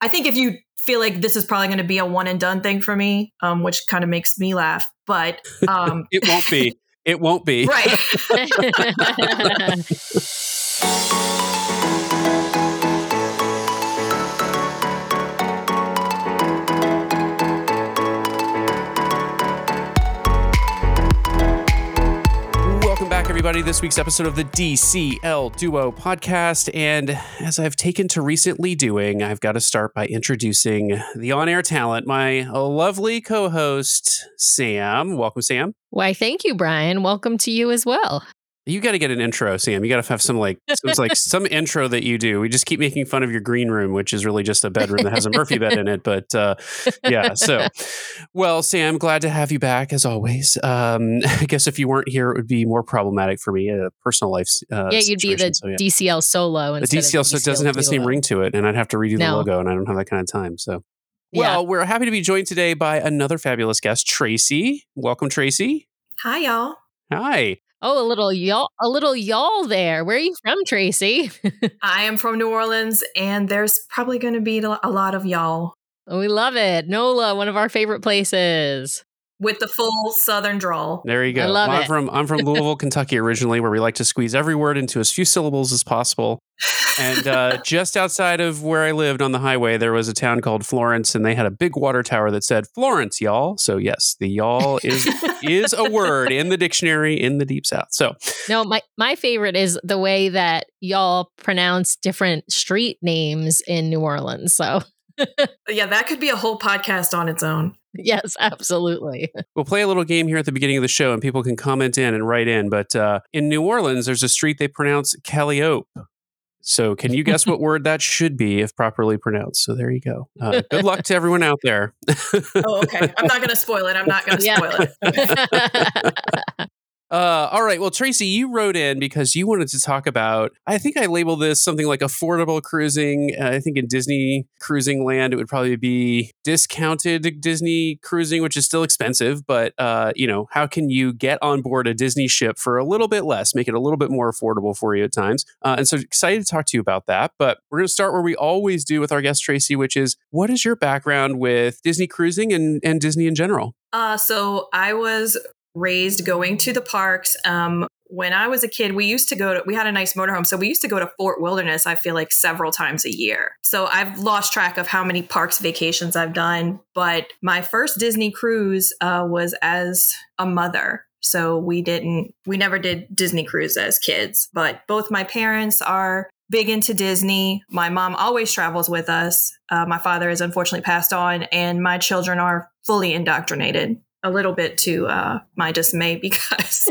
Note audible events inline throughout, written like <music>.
I think if you feel like this is probably going to be a one and done thing for me, um, which kind of makes me laugh, but <laughs> um, it won't be. It won't be. <laughs> right. <laughs> everybody. This week's episode of the DCL Duo podcast. And as I've taken to recently doing, I've got to start by introducing the on air talent, my lovely co host, Sam. Welcome, Sam. Why, thank you, Brian. Welcome to you as well. You got to get an intro, Sam. You got to have some like <laughs> some like some intro that you do. We just keep making fun of your green room, which is really just a bedroom that has a Murphy bed in it. But uh, yeah, so <laughs> well, Sam, glad to have you back as always. Um, <laughs> I guess if you weren't here, it would be more problematic for me, a personal life. Uh, yeah, you'd be the so, yeah. DCL solo. The instead of DCL so it doesn't have the same ring to it, and I'd have to redo the logo, and I don't have that kind of time. So. Yeah. Well, we're happy to be joined today by another fabulous guest, Tracy. Welcome, Tracy. Hi, y'all. Hi. Oh, a little y'all, a little y'all there. Where are you from, Tracy? <laughs> I am from New Orleans, and there's probably going to be a lot of y'all we love it. NOLA, one of our favorite places. With the full Southern drawl. There you go. I love I'm it. from I'm from Louisville, <laughs> Kentucky originally, where we like to squeeze every word into as few syllables as possible. And uh, <laughs> just outside of where I lived on the highway, there was a town called Florence, and they had a big water tower that said Florence, y'all. So yes, the y'all is <laughs> is a word in the dictionary in the deep south. So No, my my favorite is the way that y'all pronounce different street names in New Orleans. So yeah, that could be a whole podcast on its own. <laughs> yes, absolutely. <laughs> we'll play a little game here at the beginning of the show, and people can comment in and write in. But uh, in New Orleans, there's a street they pronounce Calliope. So can you guess what <laughs> word that should be if properly pronounced? So there you go. Uh, good luck to everyone out there. Oh, okay. I'm not going to spoil it. I'm not going to Yeah. spoil it. Uh, all right. Well, Tracy, you wrote in because you wanted to talk about. I think I labeled this something like affordable cruising. Uh, I think in Disney cruising land, it would probably be discounted Disney cruising, which is still expensive. But uh, you know, how can you get on board a Disney ship for a little bit less, make it a little bit more affordable for you at times? Uh, and so excited to talk to you about that. But we're going to start where we always do with our guest Tracy, which is what is your background with Disney cruising and and Disney in general? Uh, so I was raised going to the parks. Um, when I was a kid, we used to go to, we had a nice motorhome. So we used to go to Fort Wilderness, I feel like several times a year. So I've lost track of how many parks vacations I've done. But my first Disney cruise uh, was as a mother. So we didn't, we never did Disney cruise as kids, but both my parents are big into Disney. My mom always travels with us. Uh, my father has unfortunately passed on, and my children are fully indoctrinated. A little bit to uh, my dismay <laughs> because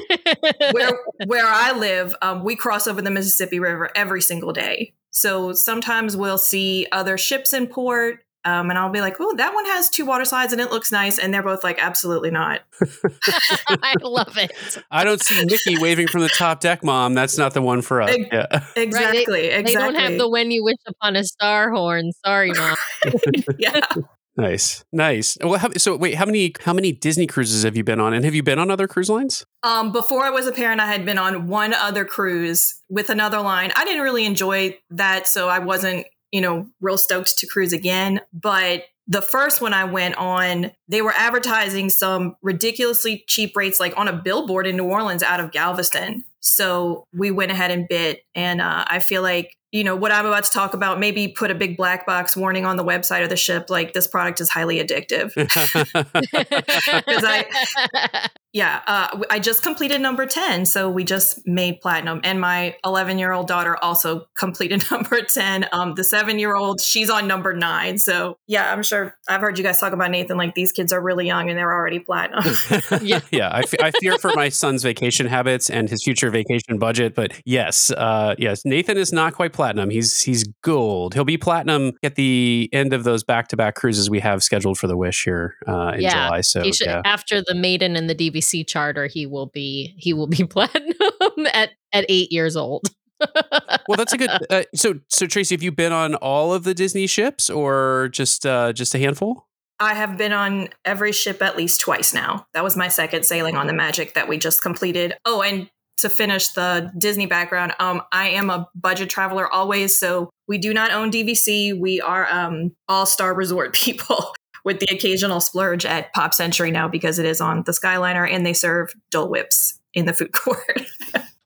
where where I live, um, we cross over the Mississippi River every single day. So sometimes we'll see other ships in port, um, and I'll be like, "Oh, that one has two water slides and it looks nice," and they're both like, "Absolutely not." <laughs> <laughs> I love it. I don't see Mickey waving from the top deck, Mom. That's not the one for us. Ex- Yeah. Exactly. exactly. They don't have the "When You Wish Upon a Star" horn. Sorry, mom. yeah. Nice, nice. Well, how, so wait, how many how many Disney cruises have you been on, and have you been on other cruise lines? Um, before I was a parent, I had been on one other cruise with another line. I didn't really enjoy that, so I wasn't, you know, real stoked to cruise again. But the first one I went on, they were advertising some ridiculously cheap rates, like on a billboard in New Orleans out of Galveston. So we went ahead and bid. And uh, I feel like, you know, what I'm about to talk about, maybe put a big black box warning on the website of the ship, like this product is highly addictive. <laughs> <laughs> <laughs> I- Yeah, uh, I just completed number 10. So we just made platinum. And my 11 year old daughter also <laughs> completed number 10. Um, the seven year old, she's on number nine. So yeah, I'm sure I've heard you guys talk about Nathan. Like these kids are really young and they're already platinum. <laughs> Yeah. <laughs> yeah. I, fear for my son's vacation habits and his future vacation budget, but yes, uh, yes, Nathan is not quite platinum. He's he's gold. He'll be platinum at the end of those back to back cruises we have scheduled for the Wish here uh, in Yeah. July. So He should, yeah. after the maiden and the DVC charter, he will be he will be <laughs> platinum at at eight years old. <laughs> Well, that's a good. Uh, so so Tracy, have you been on all of the Disney ships or just uh, just a handful? I have been on every ship at least twice now. That was my second sailing on the Magic that we just completed. Oh, and to finish the Disney background, um, I am a budget traveler always. So we do not own DVC. We are um, all star resort <laughs> people with the occasional splurge at Pop Century now because it is on the Skyliner and they serve Dole Whips in the food <laughs> court.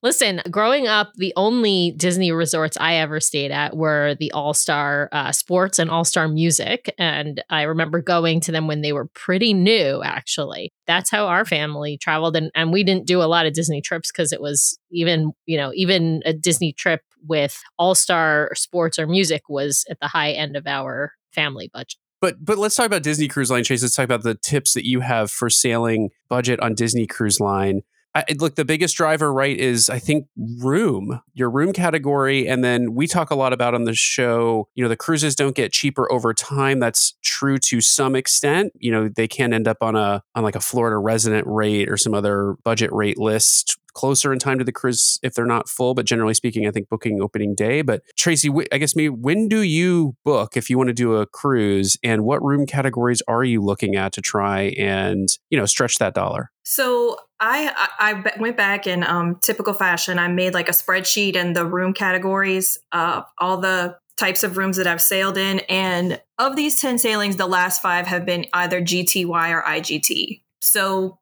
Listen, growing up, the only Disney resorts I ever stayed at were the All Star uh, Sports and All Star Music. And I remember going to them when they were pretty new, actually. That's how our family traveled. And, and we didn't do a lot of Disney trips because it was even, you know, even a Disney trip with All Star Sports or Music was at the high end of our family budget. But but let's talk about Disney Cruise Line, Chase. Let's talk about the tips that you have for sailing budget on Disney Cruise Line. I, look, the biggest driver, right, is I think room, your room category. And then we talk a lot about on the show, you know, the cruises don't get cheaper over time. That's true to some extent. You know, they can end up on a, on like a Florida resident rate or some other budget rate list closer in time to the cruise if they're not full. But generally speaking, I think booking opening day. But Tracy, I guess maybe when do you book if you want to do a cruise, and what room categories are you looking at to try and you know stretch that dollar? So I I went back in um, typical fashion. I made like a spreadsheet and the room categories of all the types of rooms that I've sailed in. And of these 10 sailings, the last five have been either GTY or IGT. So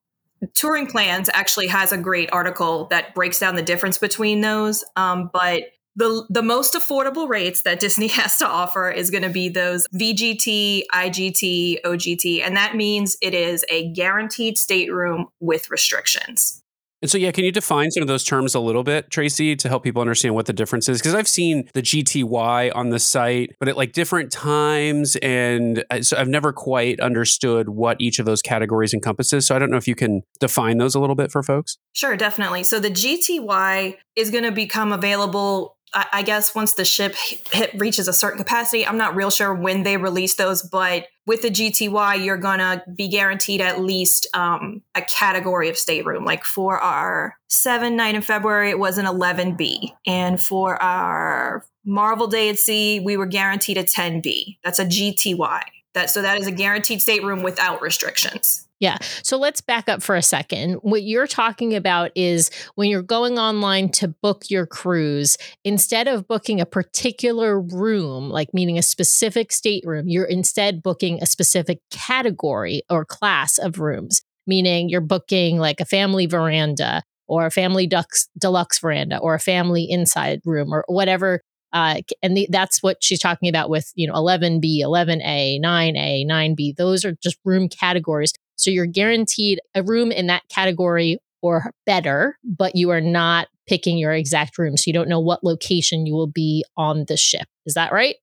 Touring Plans actually has a great article that breaks down the difference between those. Um, but the the most affordable rates that Disney <laughs> has to offer is going to be those VGT, IGT, OGT, and that means it is a guaranteed stateroom with restrictions. And so, yeah, can you define some of those terms a little bit, Tracy, to help people understand what the difference is? Because I've seen the GTY on the site, but at like different times, and so I've never quite understood what each of those categories encompasses. So I don't know if you can define those a little bit for folks. Sure, definitely. So the GTY is going to become available I guess once the ship hit, reaches a certain capacity, I'm not real sure when they release those, but with the GTY, you're gonna be guaranteed at least um, a category of stateroom. Like for our seven night in February, it was an 11B, and for our Marvel Day at Sea, we were guaranteed a 10B. That's a GTY. That so that is a guaranteed stateroom without restrictions. Yeah. So let's back up for a second. What you're talking about is when you're going online to book your cruise, instead of booking a particular room, like meaning a specific stateroom, you're instead booking a specific category or class of rooms, meaning you're booking like a family veranda or a family deluxe, deluxe veranda or a family inside room or whatever uh, and the, that's what she's talking about with you know 11b 11a 9a 9b those are just room categories so you're guaranteed a room in that category or better, but you are not picking your exact room. So you don't know what location you will be on the ship. Is that right?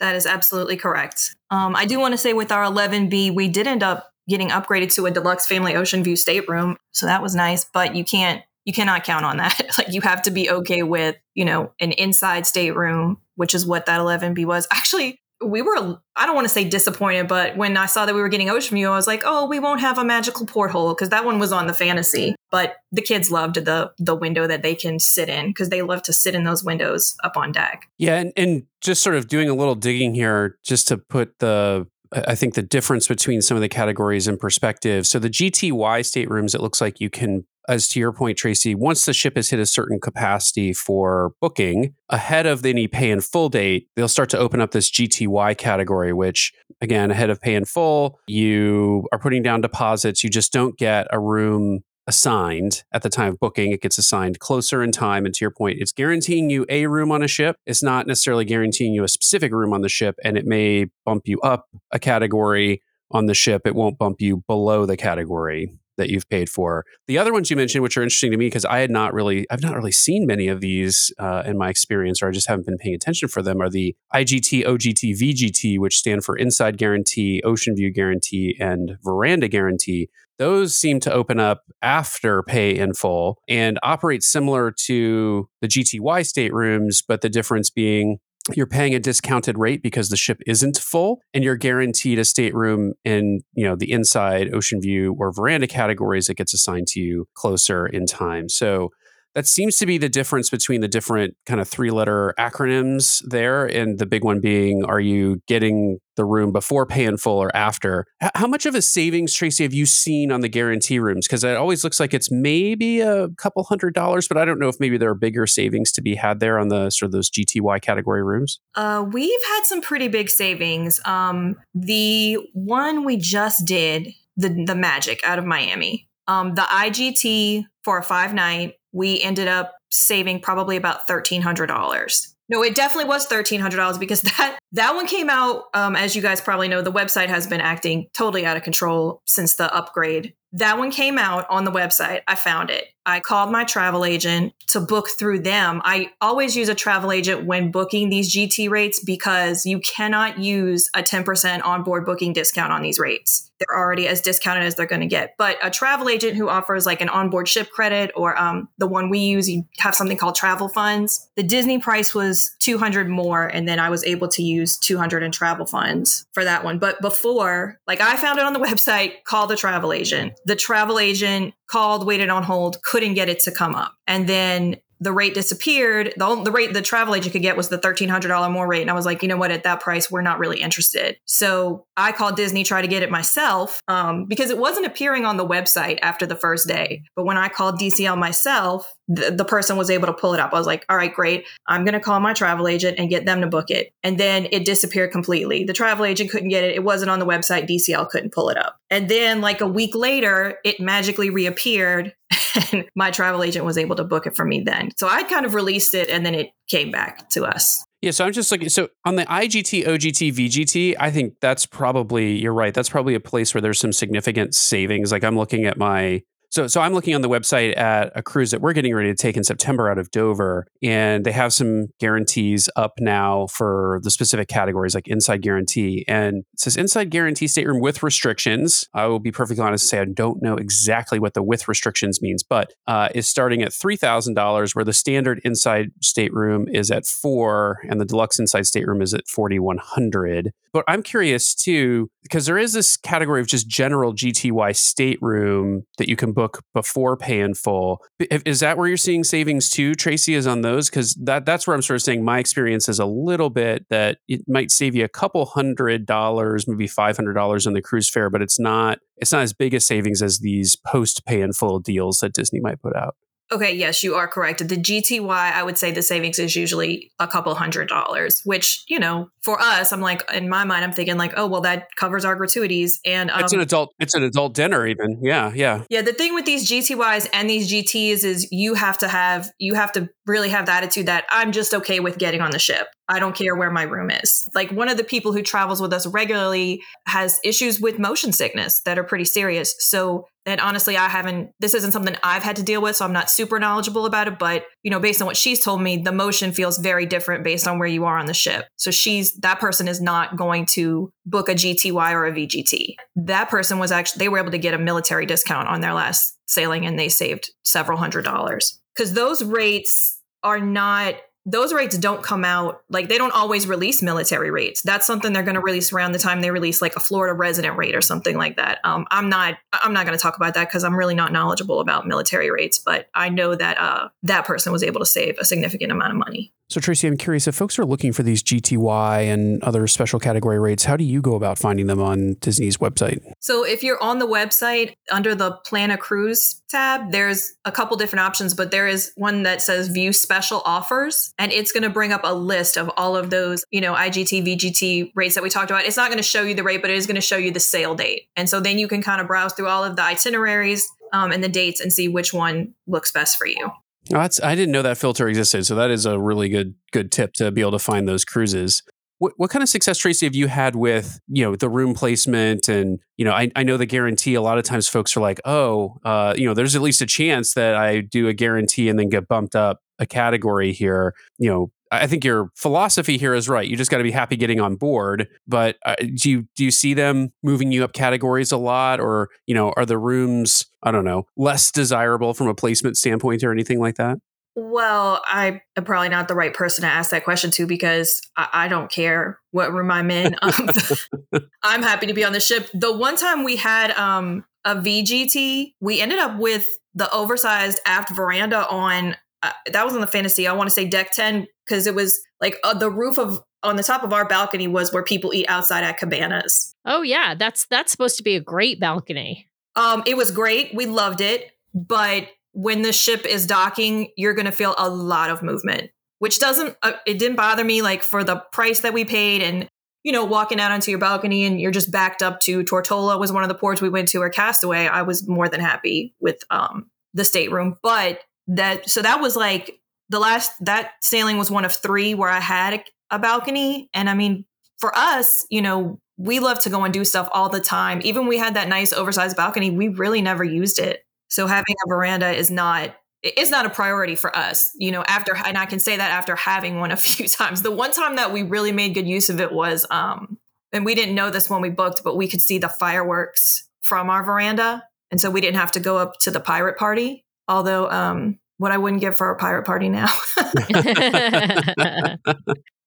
That is absolutely correct. Um, I do want to say with our 11B, we did end up getting upgraded to a deluxe family ocean view stateroom. So that was nice, but you can't, you cannot count on that. <laughs> like you have to be okay with, you know, an inside stateroom, which is what that 11B was. Actually, we were i don't want to say disappointed but when i saw that we were getting ocean view i was like oh we won't have a magical porthole because that one was on the fantasy but the kids loved the the window that they can sit in because they love to sit in those windows up on deck yeah and, and just sort of doing a little digging here just to put the I think the difference between some of the categories in perspective. So the GTY staterooms, it looks like you can as to your point, Tracy, once the ship has hit a certain capacity for booking, ahead of any pay in full date, they'll start to open up this GTY category, which, again, ahead of pay in full, you are putting down deposits. You just don't get a room assigned at the time of booking. It gets assigned closer in time. And to your point, it's guaranteeing you a room on a ship. It's not necessarily guaranteeing you a specific room on the ship. And it may bump you up a category on the ship. It won't bump you below the category that you've paid for. The other ones you mentioned, which are interesting to me, because I had not really, I've not really seen many of these uh, in my experience, or I just haven't been paying attention for them, are the IGT, OGT, VGT, which stand for Inside Guarantee, Ocean View Guarantee, and Veranda Guarantee. Those seem to open up after pay in full and operate similar to the GTY staterooms, but the difference being you're paying a discounted rate because the ship isn't full and you're guaranteed a stateroom in you know the inside ocean view or veranda categories that gets assigned to you closer in time. So that seems to be the difference between the different kind of three letter acronyms there. And the big one being, are you getting the room before pay in full or after? H- how much of a savings, Tracy, have you seen on the guarantee rooms? Because it always looks like it's maybe a couple hundred dollars, but I don't know if maybe there are bigger savings to be had there on the sort of those GTY category rooms. Uh, we've had some pretty big savings. Um, the one we just did, the the Magic out of Miami, um, the IGT for a five night, we ended up saving probably about thirteen hundred dollars. No, it definitely was thirteen hundred dollars because <laughs> that that one came out. Um, as you guys probably know, the website has been acting totally out of control since the upgrade. That one came out on the website. I found it. I called my travel agent to book through them. I always use a travel agent when booking these GT rates because you cannot use a 10% onboard booking discount on these rates. They're already as discounted as they're going to get. But a travel agent who offers like an onboard ship credit or um, the one we use, you have something called travel funds. The Disney price was 200 more, and then I was able to use 200 in travel funds for that one. But before, like I found it on the <laughs> website, call the travel agent. The travel agent called, waited on hold, couldn't get it to come up. And then the rate disappeared. The, the rate the travel agent could get was the $1,300 more rate. And I was like, you know what? At that price, we're not really interested. So I called Disney, try to get it myself um, because it wasn't appearing on the website after the first day. But when I called DCL myself, the, the person was able to pull it up. I was like, all right, great. I'm going to call my travel agent and get them to book it. And then it disappeared completely. The travel agent couldn't get it. It wasn't on the website. DCL couldn't pull it up. And then, like a week later, it magically reappeared <laughs> and my travel agent was able to book it for me then. So I kind of released it and then it came back to us. Yeah, so I'm just looking. So on the IGT, OGT, VGT, I think that's probably, you're right, that's probably a place where there's some significant savings. Like I'm looking at my so, so I'm looking on the website at a cruise that we're getting ready to take in September out of Dover, and they have some guarantees up now for the specific categories, like inside guarantee. And it says inside guarantee stateroom with restrictions. I will be perfectly honest and say I don't know exactly what the with restrictions means, but uh, is starting at three thousand dollars, where the standard inside stateroom is at four, and the deluxe inside stateroom is at forty one hundred. But I'm curious too, because there is this category of just general GTY stateroom that you can book before pay in full. Is that where you're seeing savings too, Tracy? Is on those because that that's where I'm sort of saying my experience is a little bit that it might save you a couple hundred dollars, maybe five hundred dollars on the cruise fare, but it's not it's not as big a savings as these post pay in full deals that Disney might put out. Okay, yes, you are correct. The GTY, I would say the savings is usually a couple hundred dollars, which, you know, for us, I'm like, in my mind, I'm thinking like, oh, well, that covers our gratuities. And um, it's an adult, it's an adult dinner even. Yeah, yeah. Yeah. The thing with these GTYs and these GTs is you have to have, you have to really have the attitude that I'm just okay with getting on the ship. I don't care where my room is. Like one of the people who travels with us regularly has issues with motion sickness that are pretty serious. So, and honestly, I haven't, this isn't something I've had to deal with. So I'm not super knowledgeable about it. But, you know, based on what she's told me, the motion feels very different based on where you are on the ship. So she's, that person is not going to book a GTY or a VGT. That person was actually, they were able to get a military discount on their last sailing and they saved several hundred dollars. Because those rates are not those rates don't come out like they don't always release military rates. That's something they're going to release around the time they release like a Florida resident rate or something like that. Um, I'm not I'm not going to talk about that because I'm really not knowledgeable about military rates, but I know that uh, that person was able to save a significant amount of money. So, Tracy, I'm curious if folks are looking for these GTY and other special category rates, how do you go about finding them on Disney's website? So, if you're on the website under the Plan a Cruise tab, there's a couple different options, but there is one that says View Special Offers, and it's going to bring up a list of all of those, you know, IGT, VGT rates that we talked about. It's not going to show you the rate, but it is going to show you the sale date. And so then you can kind of browse through all of the itineraries um, and the dates and see which one looks best for you. Oh, that's I didn't know that filter existed. So that is a really good good tip to be able to find those cruises. What, what kind of success, Tracy, have you had with you know the room placement and you know I, I know the guarantee. A lot of times, folks are like, oh, uh, you know, there's at least a chance that I do a guarantee and then get bumped up a category here. You know, I think your philosophy here is right. You just got to be happy getting on board. But uh, do you do you see them moving you up categories a lot, or you know, are the rooms I don't know less desirable from a placement standpoint or anything like that? Well, I am probably not the right person to ask that question to because I, I don't care what room I'm in. <laughs> Um, I'm happy to be on the ship. The one time we had um, a VGT, we ended up with the oversized aft veranda on uh, that was on the fantasy. I want to say deck 10 because it was like uh, the roof of on the top of our balcony was where people eat outside at cabanas. Oh yeah, that's that's supposed to be a great balcony. Um, it was great. We loved it, but when the ship is docking, you're going to feel a lot of movement, which doesn't uh, it didn't bother me like for the price that we paid and you know walking out onto your balcony and you're just backed up to Tortola was one of the ports we went to or Castaway. I was more than happy with um the stateroom, but that so that was like the last that sailing was one of three where I had a, balcony, and I mean for us, you know, we love to go and do stuff all the time. Even we had that nice oversized balcony, we really never used it. So having a veranda is not it's not a priority for us. You know, after and I can say that after having one a <laughs> few times. The one time that we really made good use of it was um and we didn't know this when we booked, but we could see the fireworks from our veranda. And so we didn't have to go up to the pirate party. Although um what I wouldn't give for a pirate party now. <laughs>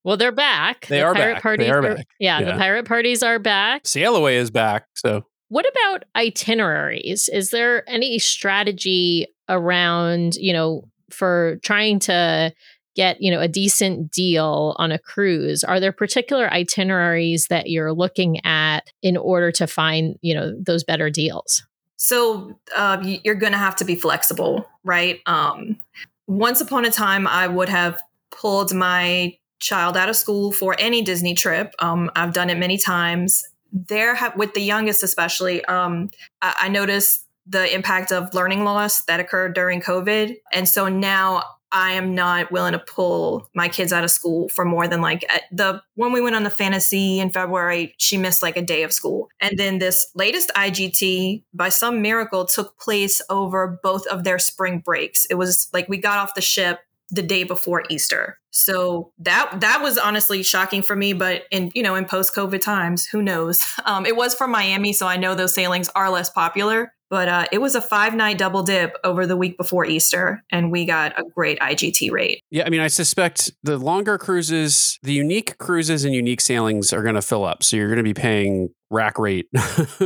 well, they're back. They the are pirate back. Parties They are are- back. Yeah, Yeah. the pirate parties are back. Sail Away is back. So What about itineraries? Is there any strategy around, you know, for trying to get, you know, a decent deal on a cruise? Are there particular itineraries that you're looking at in order to find, you know, those better deals? So uh, you're going to have to be flexible, right? Um, once upon a time, I would have pulled my child out of school for any Disney trip. Um, I've done it many times. There, ha- with the youngest especially, um, I-, I noticed the impact of learning loss that occurred during COVID, and so now I am not willing to pull my kids out of school for more than like the when we went on the fantasy in February, she missed like a day of school. And then this latest IGT by some miracle took place over both of their spring breaks. It was like we got off the ship the day before Easter. So that that was honestly shocking for me, but in you know in post COVID times, who knows? <laughs> Um, it was from Miami, so I know those sailings are less popular. But uh, it was a five night double dip over the week before Easter, and we got a great IGT rate. Yeah, I mean, I suspect the longer cruises, the unique cruises and unique sailings are going to fill up. So you're going to be paying rack rate <laughs>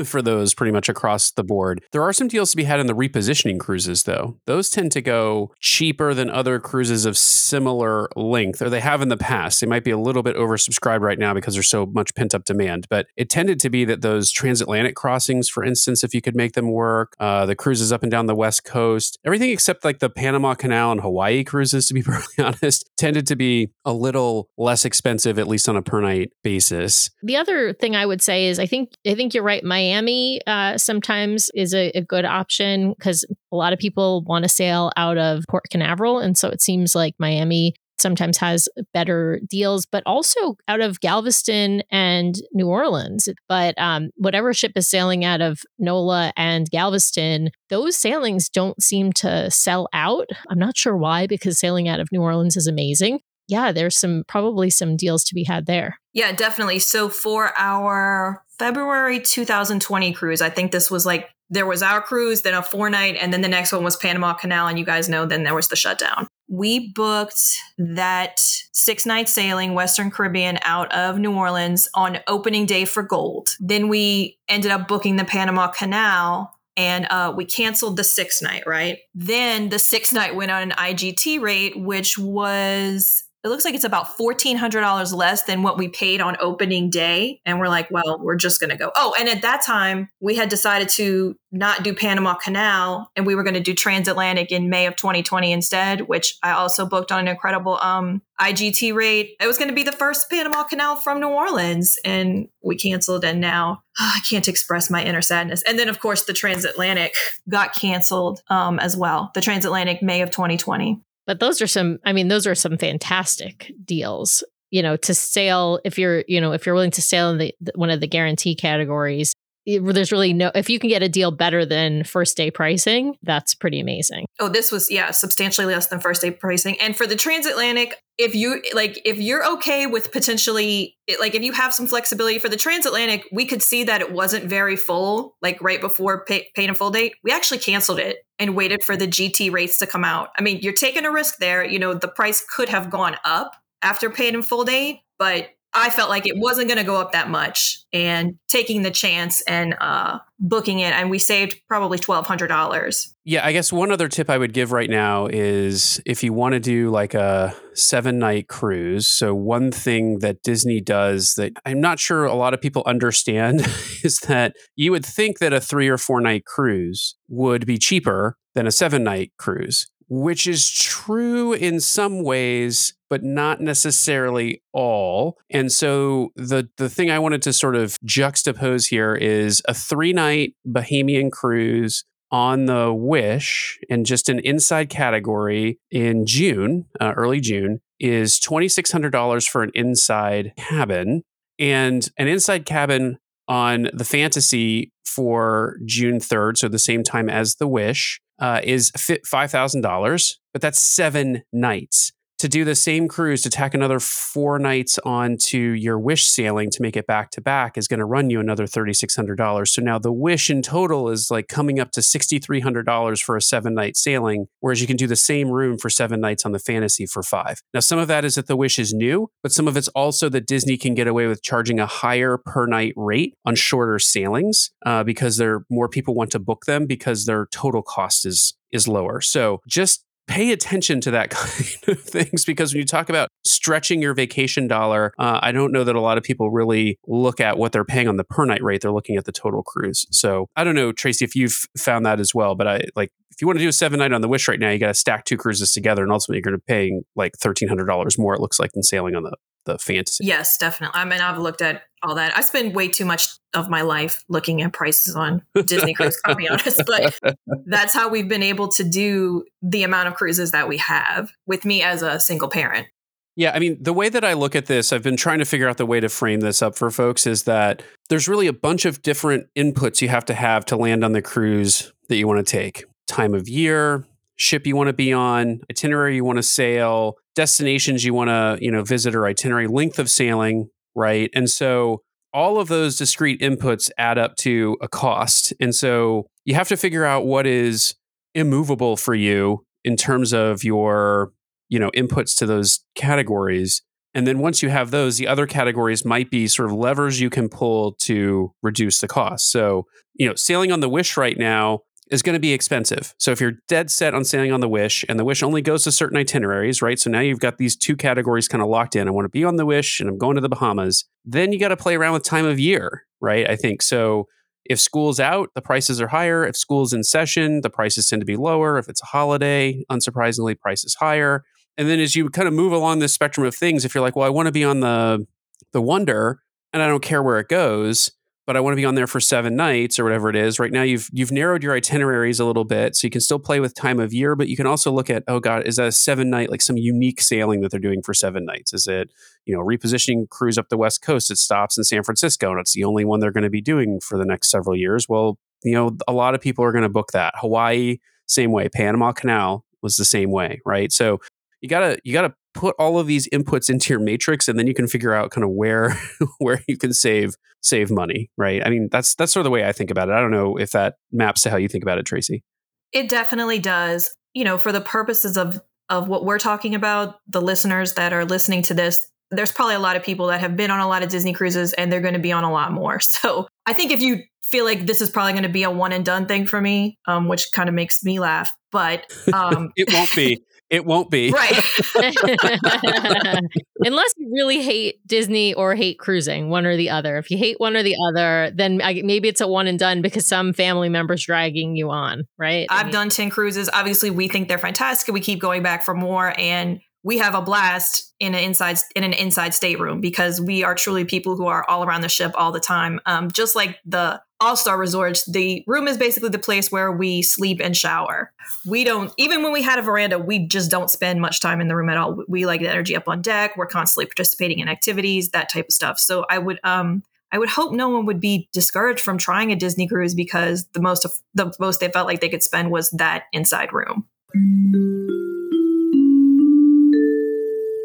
for those pretty much across the board. There are some deals to be had in the repositioning cruises, though. Those tend to go cheaper than other cruises of similar length, or they have in the past. They might be a little bit oversubscribed right now because there's so much pent up demand. But it tended to be that those transatlantic crossings, for instance, if you could make them work, uh, the cruises up and down the West Coast, everything except like the Panama Canal and Hawaii cruises, to be <laughs> perfectly honest, tended to be a little less expensive, at least on a per night basis. The other thing I would say is I think I think you're right. Miami uh, sometimes is a, a good option because a lot of people want to sail out of Port Canaveral, and so it seems like Miami sometimes has better deals, but also out of Galveston and New Orleans. But um, whatever ship is sailing out of NOLA and Galveston, those sailings don't seem to sell out. I'm not sure why, because sailing out of New Orleans is amazing. Yeah, there's some probably some deals to be had there. Yeah, definitely. So for our February 2020 cruise, I think this was like there was our cruise, then a four night, and then the next one was Panama Canal. And you guys know, then there was the shutdown. We booked that six night sailing Western Caribbean out of New Orleans on opening day for gold. Then we ended up booking the Panama Canal and uh, we canceled the six night, right? Then the six night went on an IGT rate, which was it looks like it's about $1,400 less than what we paid on opening day. And we're like, well, we're just going to go. Oh, and at that time, we had decided to not do Panama Canal and we were going to do transatlantic in May of 2020 instead, which I also booked on an incredible um, IGT rate. It was going to be the first Panama Canal from New Orleans and we canceled. And now I can't express my inner sadness. And then, of course, the transatlantic got canceled um, as well. The transatlantic May of 2020. But those are some, I mean, those are some fantastic deals. You know, to sail if you're, you know, if you're willing to sail in the, one of the guarantee categories, there's really no. If you can get a deal better than first day pricing, that's pretty amazing. Oh, this was yeah, substantially less than first day pricing. And for the transatlantic, if you like if you're okay with potentially like if you have some flexibility for the transatlantic, we could see that it wasn't very full like right before pay, paid in full date. We actually canceled it and waited for the GT rates to come out. I mean, you're taking a risk there, you know, the price could have gone up after paid in full date, but I felt like it wasn't going to go up that much and taking the chance and uh, booking it. And we saved probably $1,200. Yeah, I guess one other tip I would give right now is if you want to do like a seven night cruise. So, one thing that Disney does that I'm not sure a lot of people understand <laughs> is that you would think that a three or four night cruise would be cheaper than a seven night cruise which is true in some ways but not necessarily all. And so the the thing i wanted to sort of juxtapose here is a three night bahamian cruise on the wish and just an inside category in june uh, early june is $2600 for an inside cabin and an inside cabin on the fantasy for June 3rd, so the same time as the Wish, uh, is $5,000, but that's seven nights to do the same cruise to tack another four nights onto your wish sailing to make it back to back is going to run you another $3600 so now the wish in total is like coming up to $6300 for a seven night sailing whereas you can do the same room for seven nights on the fantasy for five. Now some of that is that the wish is new but some of it's also that disney can get away with charging a higher per night rate on shorter sailings uh, because there more people want to book them because their total cost is is lower. So just pay attention to that <laughs> kind of things because when you talk about stretching your vacation dollar, uh, I don't know that a lot of people really look at what they're paying on the per night rate. They're looking at the total cruise. So I don't know, Tracy, if you've found that as well, but I like if you want to do a seven night on the Wish right now, you got to stack two cruises together, and ultimately you're going to pay like thirteen hundred dollars more. It looks like than sailing on the the fantasy. Yes, definitely. I mean, I've looked at all that. I spend way too much of my life looking at prices on Disney Cruise, I'll be honest, but <laughs> that's how we've been able to do the amount of cruises that we have with me as a single parent. Yeah, I mean, the way that I look at this, I've been trying to figure out the way to frame this up for folks is that there's really a bunch of different inputs you have to have to land on the cruise that you want to take. Time of year, ship you want to be on, itinerary you want to sail, destinations you want to, you know, visit or itinerary, length of sailing, right? And so all of those discrete inputs add up to a cost. And so you have to figure out what is immovable for you in terms of your, you know, inputs to those categories. And then once you have those, the other categories might be sort of levers you can pull to reduce the cost. So, you know, sailing on the Wish right now, is going to be expensive. So if you're dead set on sailing on the Wish and the Wish only goes to certain itineraries, right? So now you've got these two categories kind of locked in. I want to be on the Wish and I'm going to the Bahamas. Then you got to play around with time of year, right? I think so. If school's out, the prices are higher. If school's in session, the prices tend to be lower. If it's a holiday, unsurprisingly, prices higher. And then as you kind of move along this spectrum of things, if you're like, well, I want to be on the the Wonder and I don't care where it goes, but I want to be on there for seven nights or whatever it is. Right now, you've you've narrowed your itineraries a little bit, so you can still play with time of year, but you can also look at oh god, is that a seven night like some unique sailing that they're doing for seven nights? Is it you know repositioning cruise up the west coast? It stops in San Francisco, and it's the only one they're going to be doing for the next several years. Well, you know, a lot of people are going to book that. Hawaii, same way. Panama Canal was the same way, right? So you gotta you gotta put all of these inputs into your matrix and then you can figure out kind of where <laughs> where you can save save money right? I mean that's that's sort of the way i think about it. I don't know if that maps to how you think about it tracy. It definitely does. You know for the purposes of of what we're talking about the listeners that are listening to this there's probably a lot of people that have been on a lot of disney cruises and they're going to be on a lot more. <laughs> So i think if you feel like this is probably going to be a one and done thing for me um, which kind of makes me laugh but <laughs> um, it won't be it won't be. Right. <laughs> <laughs> Unless you really hate Disney or hate cruising, one or the other. If you hate one or the other, then I, maybe it's a one and done because some family members dragging you on, right? I've I mean, done 10 cruises. Obviously, we think they're fantastic. We keep going back for more and we have a blast in an inside in an inside stateroom because we are truly people who are all around the ship all the time. Um, just like the all Star resorts, the room is basically the place where we sleep and shower. We don't, even when we had a veranda, we just don't spend much time in the room at all. We like the energy up on deck. We're constantly participating in activities, that type of stuff. So I would, um, I would hope no one would be discouraged from trying a Disney cruise because the most, the most they felt like they could spend was that inside room.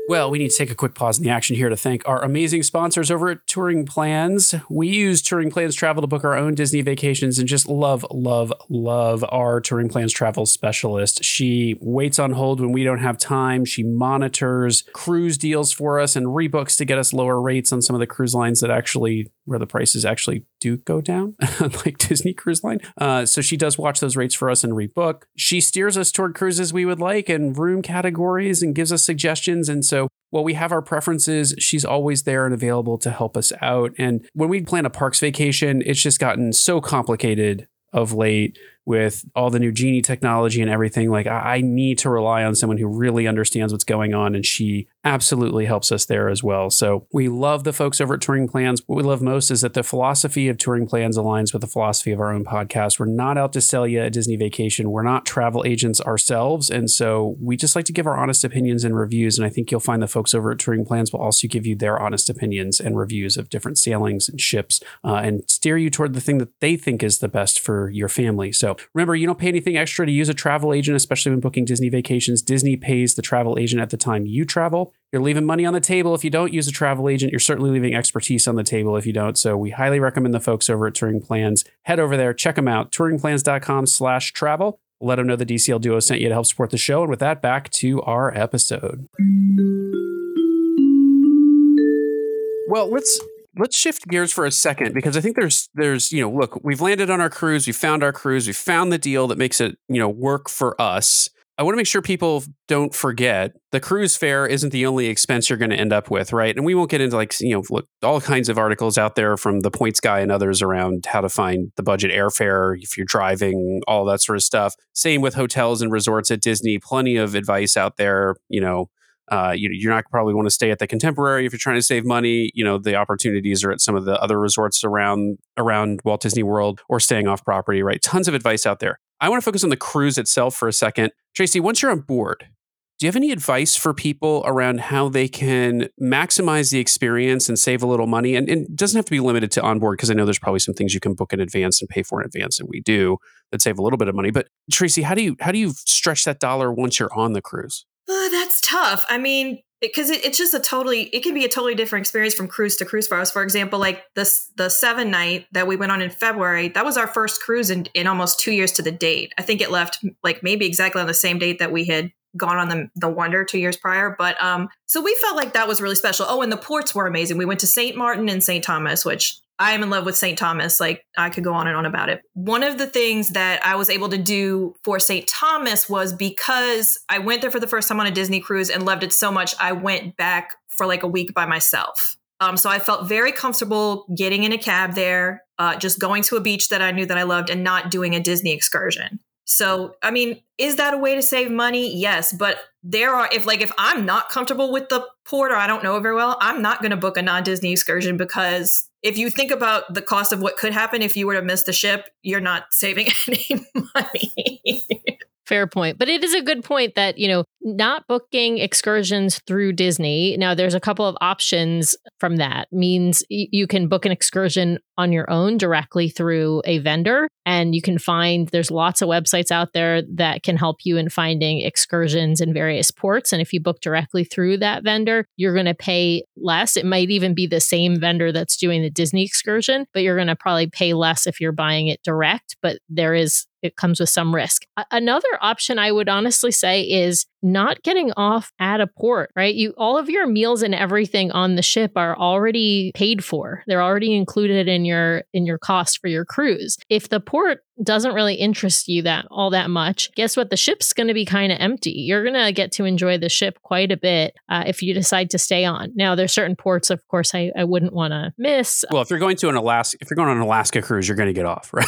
Well, we need to take a quick pause in the action here to thank our amazing sponsors over at Touring Plans. We use Touring Plans Travel to book our own Disney vacations and just love, love, love our Touring Plans Travel specialist. She waits on hold when we don't have time. She monitors cruise deals for us and rebooks to get us lower rates on some of the cruise lines that actually where the prices actually do go down, <laughs> like Disney Cruise Line. Uh, so she does watch those rates for us and rebook. She steers us toward cruises we would like and room categories and gives us suggestions. And so while we have our preferences, she's always there and available to help us out. And when we plan a parks vacation, it's just gotten so complicated of late with all the new genie technology and everything like I, need to rely on someone who really understands what's going on and she absolutely helps us there as well. So we love the folks over at touring plans. What we love most is that the philosophy of touring plans aligns with the philosophy of our own podcast. We're not out to sell you a disney vacation. We're not travel agents ourselves. And so we just like to give our honest opinions and reviews. And i think you'll find the folks over at touring plans will also give you their honest opinions and reviews of different sailings and ships uh, and steer you toward the thing that they think is the best for your family. So Remember, you don't pay anything extra to use a travel agent, especially when booking Disney vacations. Disney pays the travel agent at the time you travel. You're leaving money on the table if you don't use a travel agent. You're certainly leaving expertise on the table if you don't. So we highly recommend the folks over at Touring Plans. Head over there, check them out, touringplans.com slash travel. Let them know the DCL Duo sent you to help support the show. And with that, back to our episode. Well, let's let's shift gears for a second because I think there's there's you know look we've landed on our cruise we found our cruise we found the deal that makes it you know work for us. I want to make sure people don't forget the cruise fare isn't the only expense you're going to end up with, right? And we won't get into like you know look all kinds of articles out there from the Points guy and others around how to find the budget airfare if you're driving, all that sort of stuff. Same with hotels and resorts at Disney. Plenty of advice out there, you know uh, you, you're not probably want to stay at the Contemporary if you're trying to save money. You know the opportunities are at some of the other resorts around around Walt Disney World or staying off property. Right, tons of advice out there. I want to focus on the cruise itself for a second. Tracy, once you're on board, do you have any advice for people around how they can maximize the experience and save a little money? And, and it doesn't have to be limited to onboard because I know there's probably some things you can book in advance and pay for in advance, and we do that save a little bit of money. But Tracy, how do you how do you stretch that dollar once you're on the cruise? Uh, that's tough. I mean, because it, it's just a totally it can be a totally different experience from cruise to cruise for us for example like this the seven night that we went on in february that was our first cruise in, in almost two years to the date. I think it left like maybe exactly on the same date that we had gone on the, the wonder two years prior but um so we felt like that was really special. Oh and the ports were amazing. We went to st martin and st thomas which I am in love with St. Thomas. Like I could go on and on about it. One of the things that I was able to do for St. Thomas was because I went there for the first time on a Disney cruise and loved it so much, I went back for like a week by myself. Um, so I felt very comfortable getting in a cab there, uh, just going to a beach that I knew that I loved and not doing a Disney excursion. So, I mean, is that a way to save money? Yes, but there are if like if I'm not comfortable with the port or I don't know it very well, I'm not going to book a non-Disney excursion because if you think about the cost of what could happen if you were to miss the ship, you're not saving <laughs> any money. Fair point. But it is a good point that, you know, not booking excursions through Disney. Now, there's a couple of options from that. Means you can book an excursion on your own directly through a vendor. And you can find there's lots of websites out there that can help you in finding excursions in various ports. And if you book directly through that vendor, you're going to pay less. It might even be the same vendor that's doing the Disney excursion, but you're going to probably pay less if you're buying it direct. But there is it comes with some risk. Another option I would honestly say is not getting off at a port, right? You all of your meals and everything on the ship are already paid for. They're already included in your in your cost for your cruise. If the port doesn't really interest you that all that much, guess what? The ship's going to be kind of empty. You're going to get to enjoy the ship quite a bit uh, if you decide to stay on. Now, there's certain ports, of course, I, I wouldn't want to miss. Well, if you're going to an Alaska, if you're going on an Alaska cruise, you're going to get off, <laughs> right?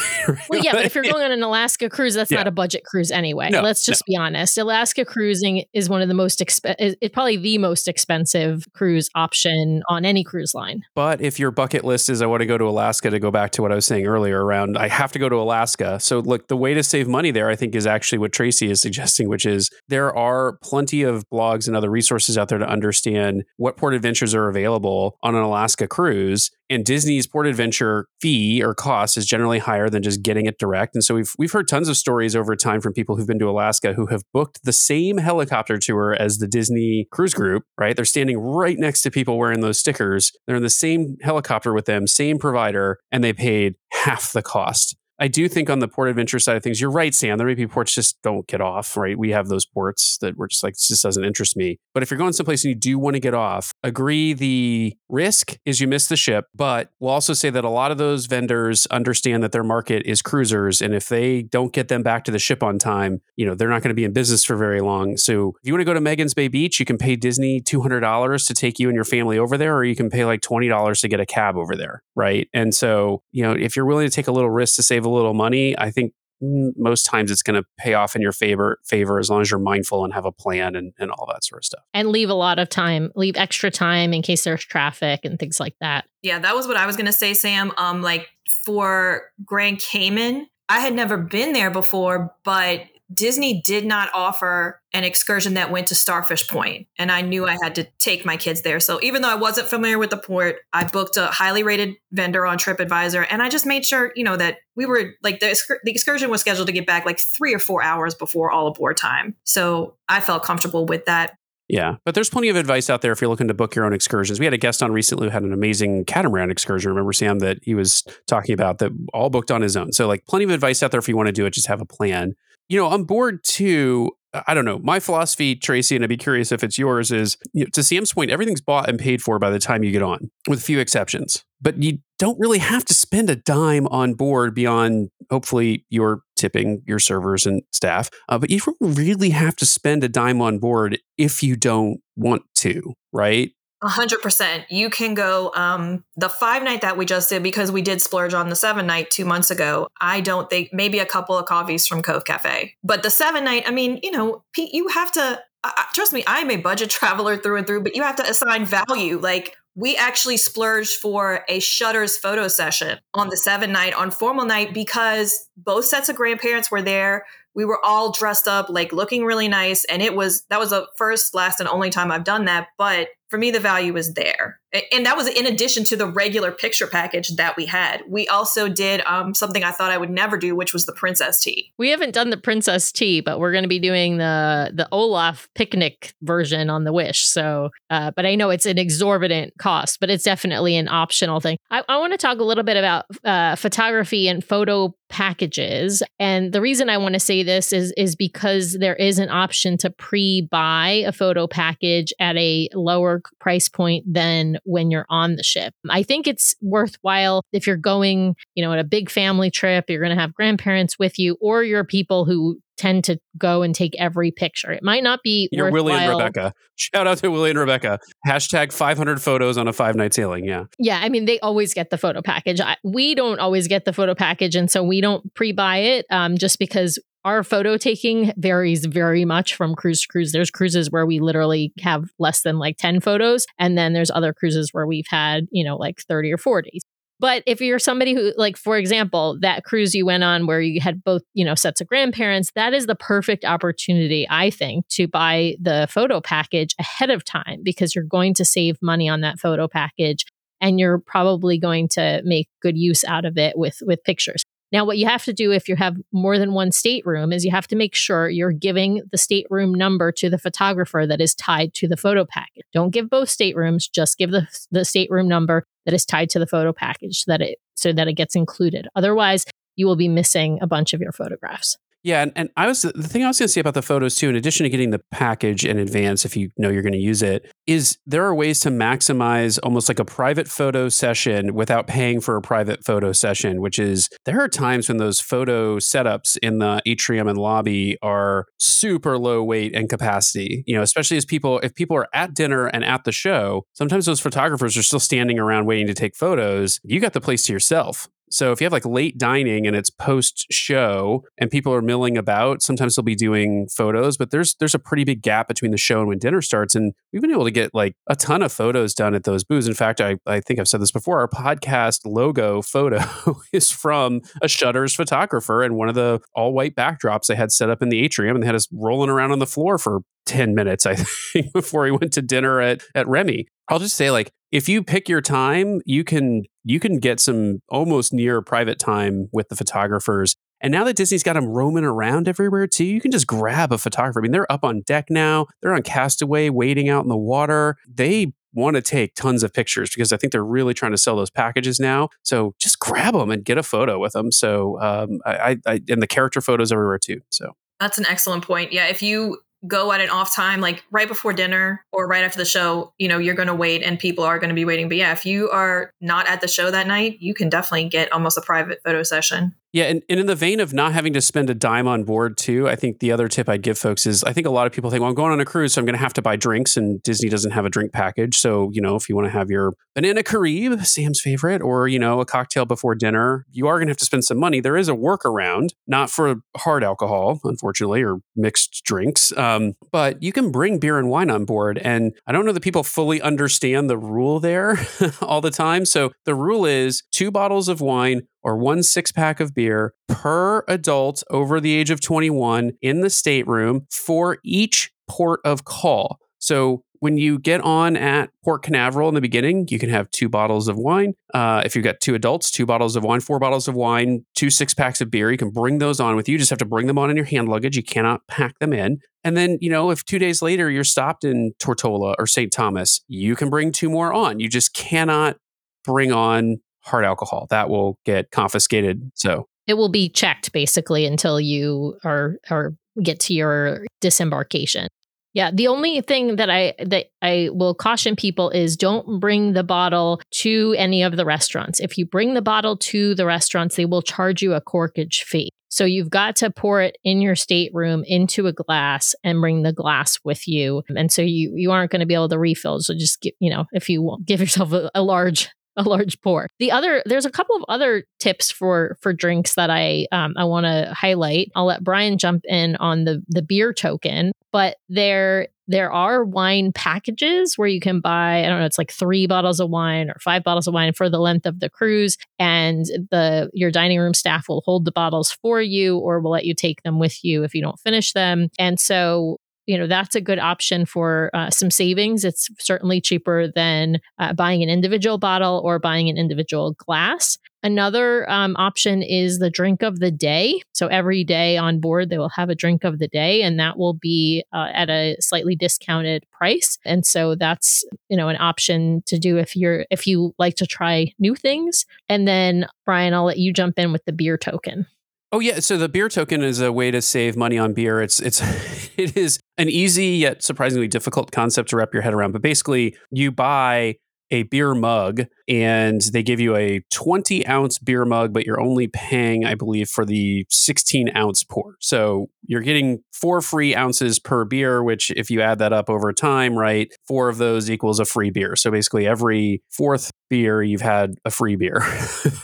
well, yeah, but if you're going on an Alaska cruise, that's yeah. not a budget cruise anyway. No, Let's just no. be honest. Alaska cruising is one of the most expensive. It's probably the most expensive cruise option on any cruise line. But if your bucket list is I want to go to Alaska, to go back to what I was saying earlier around, I have to go to Alaska Alaska. So, look, the way to save money there, I think, is actually what Tracy is <laughs> suggesting, which is there are plenty of blogs and other resources out there to understand what port adventures are available on an Alaska cruise. And Disney's port adventure fee or cost is generally higher than just getting it direct. And so we've we've heard tons of stories over time from people who've been to Alaska who have booked the same helicopter tour as the Disney cruise group, right? They're standing right next to people wearing those stickers. They're in the same helicopter with them, same provider, and they paid half the cost. I do think on the port adventure side of things, you're right, Sam. There may be ports just don't get off, right? We have those ports that we're just like, this just doesn't interest me. But if you're going someplace and you do want to get off, agree the risk is you miss the ship. But we'll also say that a lot of those vendors understand that their market is cruisers. And if they don't get them back to the ship on time, you know, they're not going to be in business for very long. So if you want to go to Magens Bay Beach, you can pay Disney $200 to take you and your family over there, or you can pay like $20 to get a cab over there, right? And so, you know, if you're willing to take a little risk to save a little money, I think most times it's going to pay off in your favor favor as long as you're mindful and have a plan and, and all that sort of stuff. And leave a lot of time leave extra time in case there's traffic and things like that. Yeah that was what i was going to say sam. Um like for grand cayman i had never been there before but Disney did not offer an excursion that went to Starfish Point, and I knew I had to take my kids there. So even though I wasn't familiar with the port, I booked a highly rated vendor on TripAdvisor, and I just made sure, you know, that we were like the, the excursion was scheduled to get back like three or four hours before all aboard time. So I felt comfortable with that. Yeah, but there's plenty of advice out there if you're looking to book your own excursions. We had a guest on recently who had an amazing catamaran excursion. Remember, Sam, that he was talking about that all booked on his own. So, like, plenty of advice out there if you want to do it. Just have a plan you know, on board too, I don't know. My philosophy, Tracy, and I'd be curious if it's yours, is you know, to Sam's point, everything's bought and paid for by the time you get on, with a few exceptions. But you don't really have to spend a dime on board beyond hopefully your tipping your servers and staff. Uh, but you don't really have to spend a dime on board if you don't want to, right? Hundred percent. You can go um, the five night that we just did because we did splurge on the seven night two months ago. I don't think maybe a couple of coffees from Cove Cafe, but the seven night. I mean, you know, Pete, you have to uh, trust me. I'm a budget <laughs> traveler through and through, but you have to assign value. Like we actually splurged for a Shutters photo session on the seven night on formal night because both sets of grandparents were there we were all dressed up like looking really nice and it was that was the first last and only time i've done that but for me the value was there. And that was in addition to the regular picture package that we had. We also did um, something i thought i would never do which was the princess tea. We haven't done the princess tea but we're going to be doing the the olaf picnic version on the wish. So uh, but i know it's an exorbitant cost but it's definitely an optional thing. I, I want to talk a little bit about uh, photography and photo packages. And the reason i want to say this is is because there is an option to pre-buy a photo package at a lower price point than when you're on the ship. I think it's worthwhile if you're going, you know, on a big family trip, you're going to have grandparents with you or you're people who tend to go and take every picture. It might not be You're Willie and Rebecca. Shout out to Willie and Rebecca. Hashtag 500 photos on a five night sailing. Yeah. Yeah. I mean, they always get the photo package. I, we don't always get the photo package. And so we don't pre buy it um, just because our photo taking varies very much from cruise to cruise. There's cruises where we literally have less than like 10 photos. And then there's other cruises where we've had, you know, like 30 or 40. But if you're somebody who, like, for example, that cruise you went on where you had both, you know, sets of grandparents, that is the perfect opportunity, I think, to buy the photo package ahead of time because you're going to save money on that photo package and you're probably going to make good use out of it with with pictures. Now, what you have to do if you have more than one stateroom is you have to make sure you're giving the stateroom number to the photographer that is tied to the photo package. Don't give both staterooms, just give the, the stateroom number that is tied to the photo package so that it so that it gets included. Otherwise, you will be missing a bunch of your photographs. Yeah, and, and I was the thing I was going to say about the photos too, in addition to getting the package in advance, if you know you're going to use it, is there are ways to maximize almost like a private photo session without paying for a private photo session. Which is there are times when those photo setups in the atrium and lobby are super low weight and capacity. You know, especially as people if people are at dinner and at the show, sometimes those photographers are still standing around waiting to take photos. You got the place to yourself So if you have like late dining and it's post show and people are milling about, sometimes they'll be doing photos, but there's there's a pretty big gap between the show and when dinner starts. And we've been able to get like a ton of photos done at those booths. In fact, I, I think I've said this before. Our podcast logo photo <laughs> is from a Shutters photographer and one of the all white backdrops they had set up in the atrium and they had us rolling around on the floor for 10 minutes, I <laughs> think, before he went to dinner at, at Remy. I'll just say like if you pick your time, you can you can get some almost near private time with the photographers. And now that Disney's got them roaming around everywhere too, you can just grab a photographer. I mean, they're up on deck now. They're on Castaway waiting out in the water. They want to take tons of pictures because I think they're really trying to sell those packages now. So just grab them and get a photo with them. So um, I, I and the character photos everywhere too. So that's an excellent point. Yeah, if you go at an off time, like right before dinner or right after the show, you know, you're going to wait and people are going to be waiting. But yeah, if you are not at the show that night, you can definitely get almost a private photo session. Yeah, and, and in the vein of not having to spend a dime on board too, I think the other tip I'd give folks is I think a lot of people think, well, I'm going on a cruise, so I'm going to have to buy drinks, and Disney doesn't have a drink package. So, you know, if you want to have your banana Caribe, Sam's favorite, or, you know, a cocktail before dinner, you are going to have to spend some money. There is a workaround, not for hard alcohol, unfortunately, or mixed drinks, um, but you can bring beer and wine on board. And I don't know that people fully understand the rule there <laughs> all the time. So the rule is two bottles of wine or one six pack of beer per adult over the age of 21 in the stateroom for each port of call. So when you get on at Port Canaveral in the beginning, you can have two bottles of wine. Uh, if you've got two adults, two bottles of wine, four bottles of wine, two six packs of beer, you can bring those on with you. You just have to bring them on in your hand luggage. You cannot pack them in. And then, you know, if two days later you're stopped in Tortola or St. Thomas, you can bring two more on. You just cannot bring on hard alcohol. That will get confiscated. So it will be checked basically until you are or get to your disembarkation. Yeah, the only thing that I that I will caution people is don't bring the bottle to any of the restaurants. If you bring the bottle to the restaurants, they will charge you a corkage fee. So you've got to pour it in your stateroom into a glass and bring the glass with you. And so you you aren't going to be able to refill. So just get, you know, if you give yourself a, a large a large pour. The other, there's a couple of other tips for for drinks that I um, I want to highlight. I'll let Brian jump in on the the beer token, but there there are wine packages where you can buy I don't know it's like three bottles of wine or five bottles of wine for the length of the cruise, and the your dining room staff will hold the bottles for you or will let you take them with you if you don't finish them. And so you know that's a good option for uh, some savings. It's certainly cheaper than uh, buying an individual bottle or buying an individual glass. Another um, option is the drink of the day. So every day on board they will have a drink of the day and that will be uh, at a slightly discounted price. And so that's you know an option to do if you're if you like to try new things. And then brian i'll let you jump in with the beer token Oh yeah, so the beer token is a way to save money on beer. It's it's <laughs> it is an easy yet surprisingly difficult concept to wrap your head around. But basically, you buy a beer mug and they give you a 20 ounce beer mug, but you're only paying, I believe, for the 16 ounce pour. So you're getting four free ounces per beer, which if you add that up over time, right, four of those equals a free beer. So basically every fourth beer you've had a free beer. <laughs>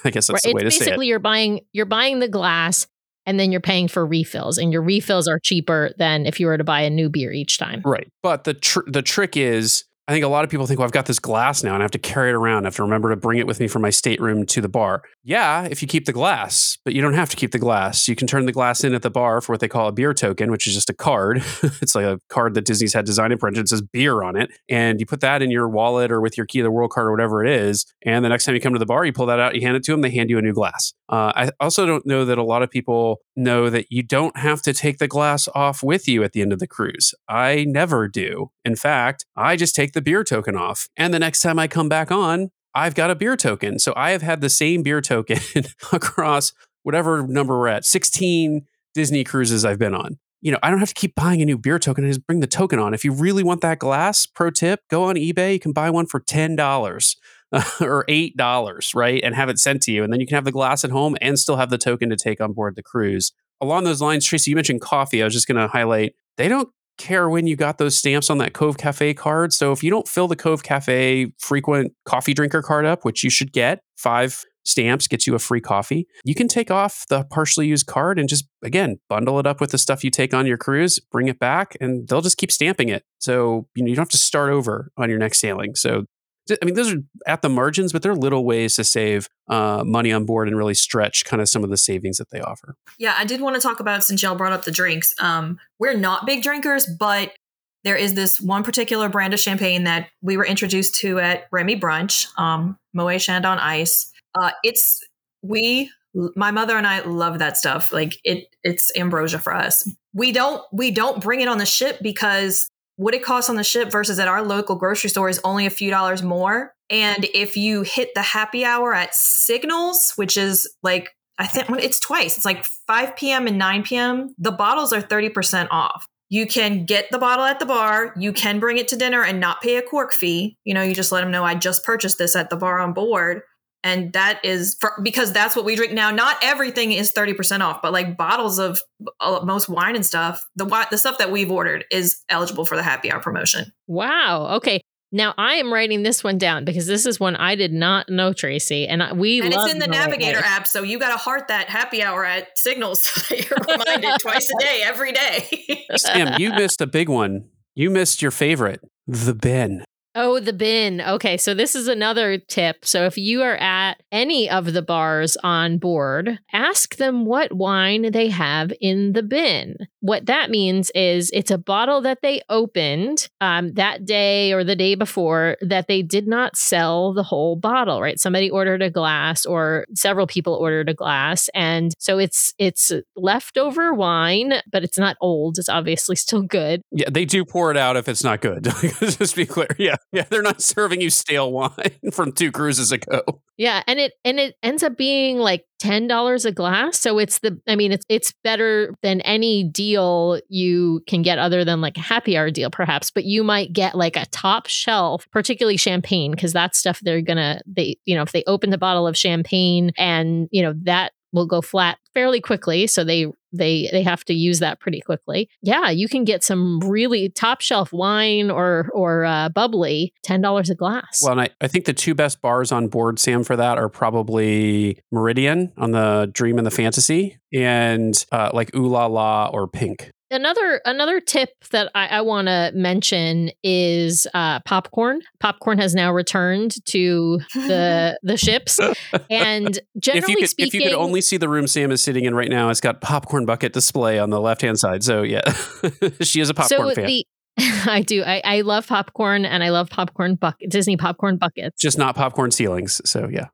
I guess that's right. the way it's to say it. Basically you're buying you're buying the glass and then you're paying for refills and your refills are cheaper than if you were to buy a new beer each time. Right. But the tr- the trick is I think a lot of people think, well, I've got this glass now and I have to carry it around. I have to remember to bring it with me from my stateroom to the bar. Yeah, if you keep the glass, but you don't have to keep the glass. You can turn the glass in at the bar for what they call a beer token, which is just a card. <laughs> it's like a card that Disney's had designed and printed. It says beer on it. And you put that in your wallet or with your key of the world card or whatever it is. And the next time you come to the bar, you pull that out, you hand it to them, they hand you a new glass. Uh, I also don't know that a lot of people know that you don't have to take the glass off with you at the end of the cruise. I never do. In fact, I just take the beer token off. And the next time I come back on, I've got a beer token. So I have had the same beer token <laughs> across whatever number we're at 16 Disney cruises I've been on. You know, I don't have to keep buying a new beer token. I just bring the token on. If you really want that glass, pro tip, go on eBay. You can buy one for $10 <laughs> or $8, right? And have it sent to you. And then you can have the glass at home and still have the token to take on board the cruise. Along those lines, Tracy, you mentioned coffee. I was just going to highlight they don't care when you got those stamps on that Cove Cafe card. So if you don't fill the Cove Cafe frequent coffee drinker card up, which you should get, five stamps gets you a free coffee. You can take off the partially used card and just, again, bundle it up with the stuff you take on your cruise, bring it back, and they'll just keep stamping it. So, you know, you don't have to start over on your next sailing. So, I mean, those are at the margins, but they're little ways to save uh, money on board and really stretch kind of some of the savings that they offer. Yeah, I did want to talk about since y'all brought up the drinks. Um, we're not big drinkers, but there is this one particular brand of champagne that we were introduced to at Remy Brunch, um, Moet Chandon Ice. Uh, it's we, my mother and I love that stuff. Like it, it's ambrosia for us. We don't we don't bring it on the ship because what it costs on the ship versus at our local grocery store is only a few dollars more. And if you hit the happy hour at Signals, which is like I think it's twice. It's like 5 p.m. and 9 p.m. The bottles are 30% off. You can get the bottle at the bar. You can bring it to dinner and not pay a cork fee. You know, you just let them know I just purchased this at the bar on board. And that is for, because that's what we drink now. Not everything is 30% off, but like bottles of uh, most wine and stuff, the, the stuff that we've ordered is eligible for the happy hour promotion. Wow. Okay. Now I am writing this one down because this is one I did not know, Tracy, and we and it's in the Navigator app, so you got to heart that happy hour at Signals <laughs> so that you're reminded <laughs> twice a day, every day. Sam, you <laughs> missed a big one. You missed your favorite, the bin. Oh, the bin. Okay, so this is another tip. So if you are at any of the bars on board, ask them what wine they have in the bin. What that means is it's a bottle that they opened um, that day or the day before that they did not sell the whole bottle. Right? Somebody ordered a glass, or several people ordered a glass, and so it's it's leftover wine, but it's not old. It's obviously still good. Yeah, they do pour it out if it's not good. <laughs> Just be clear. Yeah. Yeah, they're not serving you stale <laughs> wine from two cruises ago. Yeah, and it and it ends up being like ten dollars a glass. So it's the I mean it's it's better than any deal you can get other than like a happy hour deal perhaps. But you might get like a top shelf, particularly champagne, because that's stuff they're gonna they you know if they open the bottle of champagne and you know that will go flat fairly quickly so they they they have to use that pretty quickly. Yeah you can get some really top shelf wine or or uh, bubbly $10 a glass. Well and I, I think the two best bars on board sam for that are probably meridian on the dream and the fantasy and uh, like ooh la la or pink Another another tip that I, I want to mention is uh, popcorn. Popcorn has now returned to the <laughs> the ships, and generally if you could, speaking, if you could only see the room Sam is sitting in right now, it's got popcorn bucket display on the left hand side. So yeah, <laughs> she is a popcorn so fan. The, <laughs> I do. I, I love popcorn and I love popcorn bucket Disney popcorn buckets. Just not popcorn ceilings. So yeah.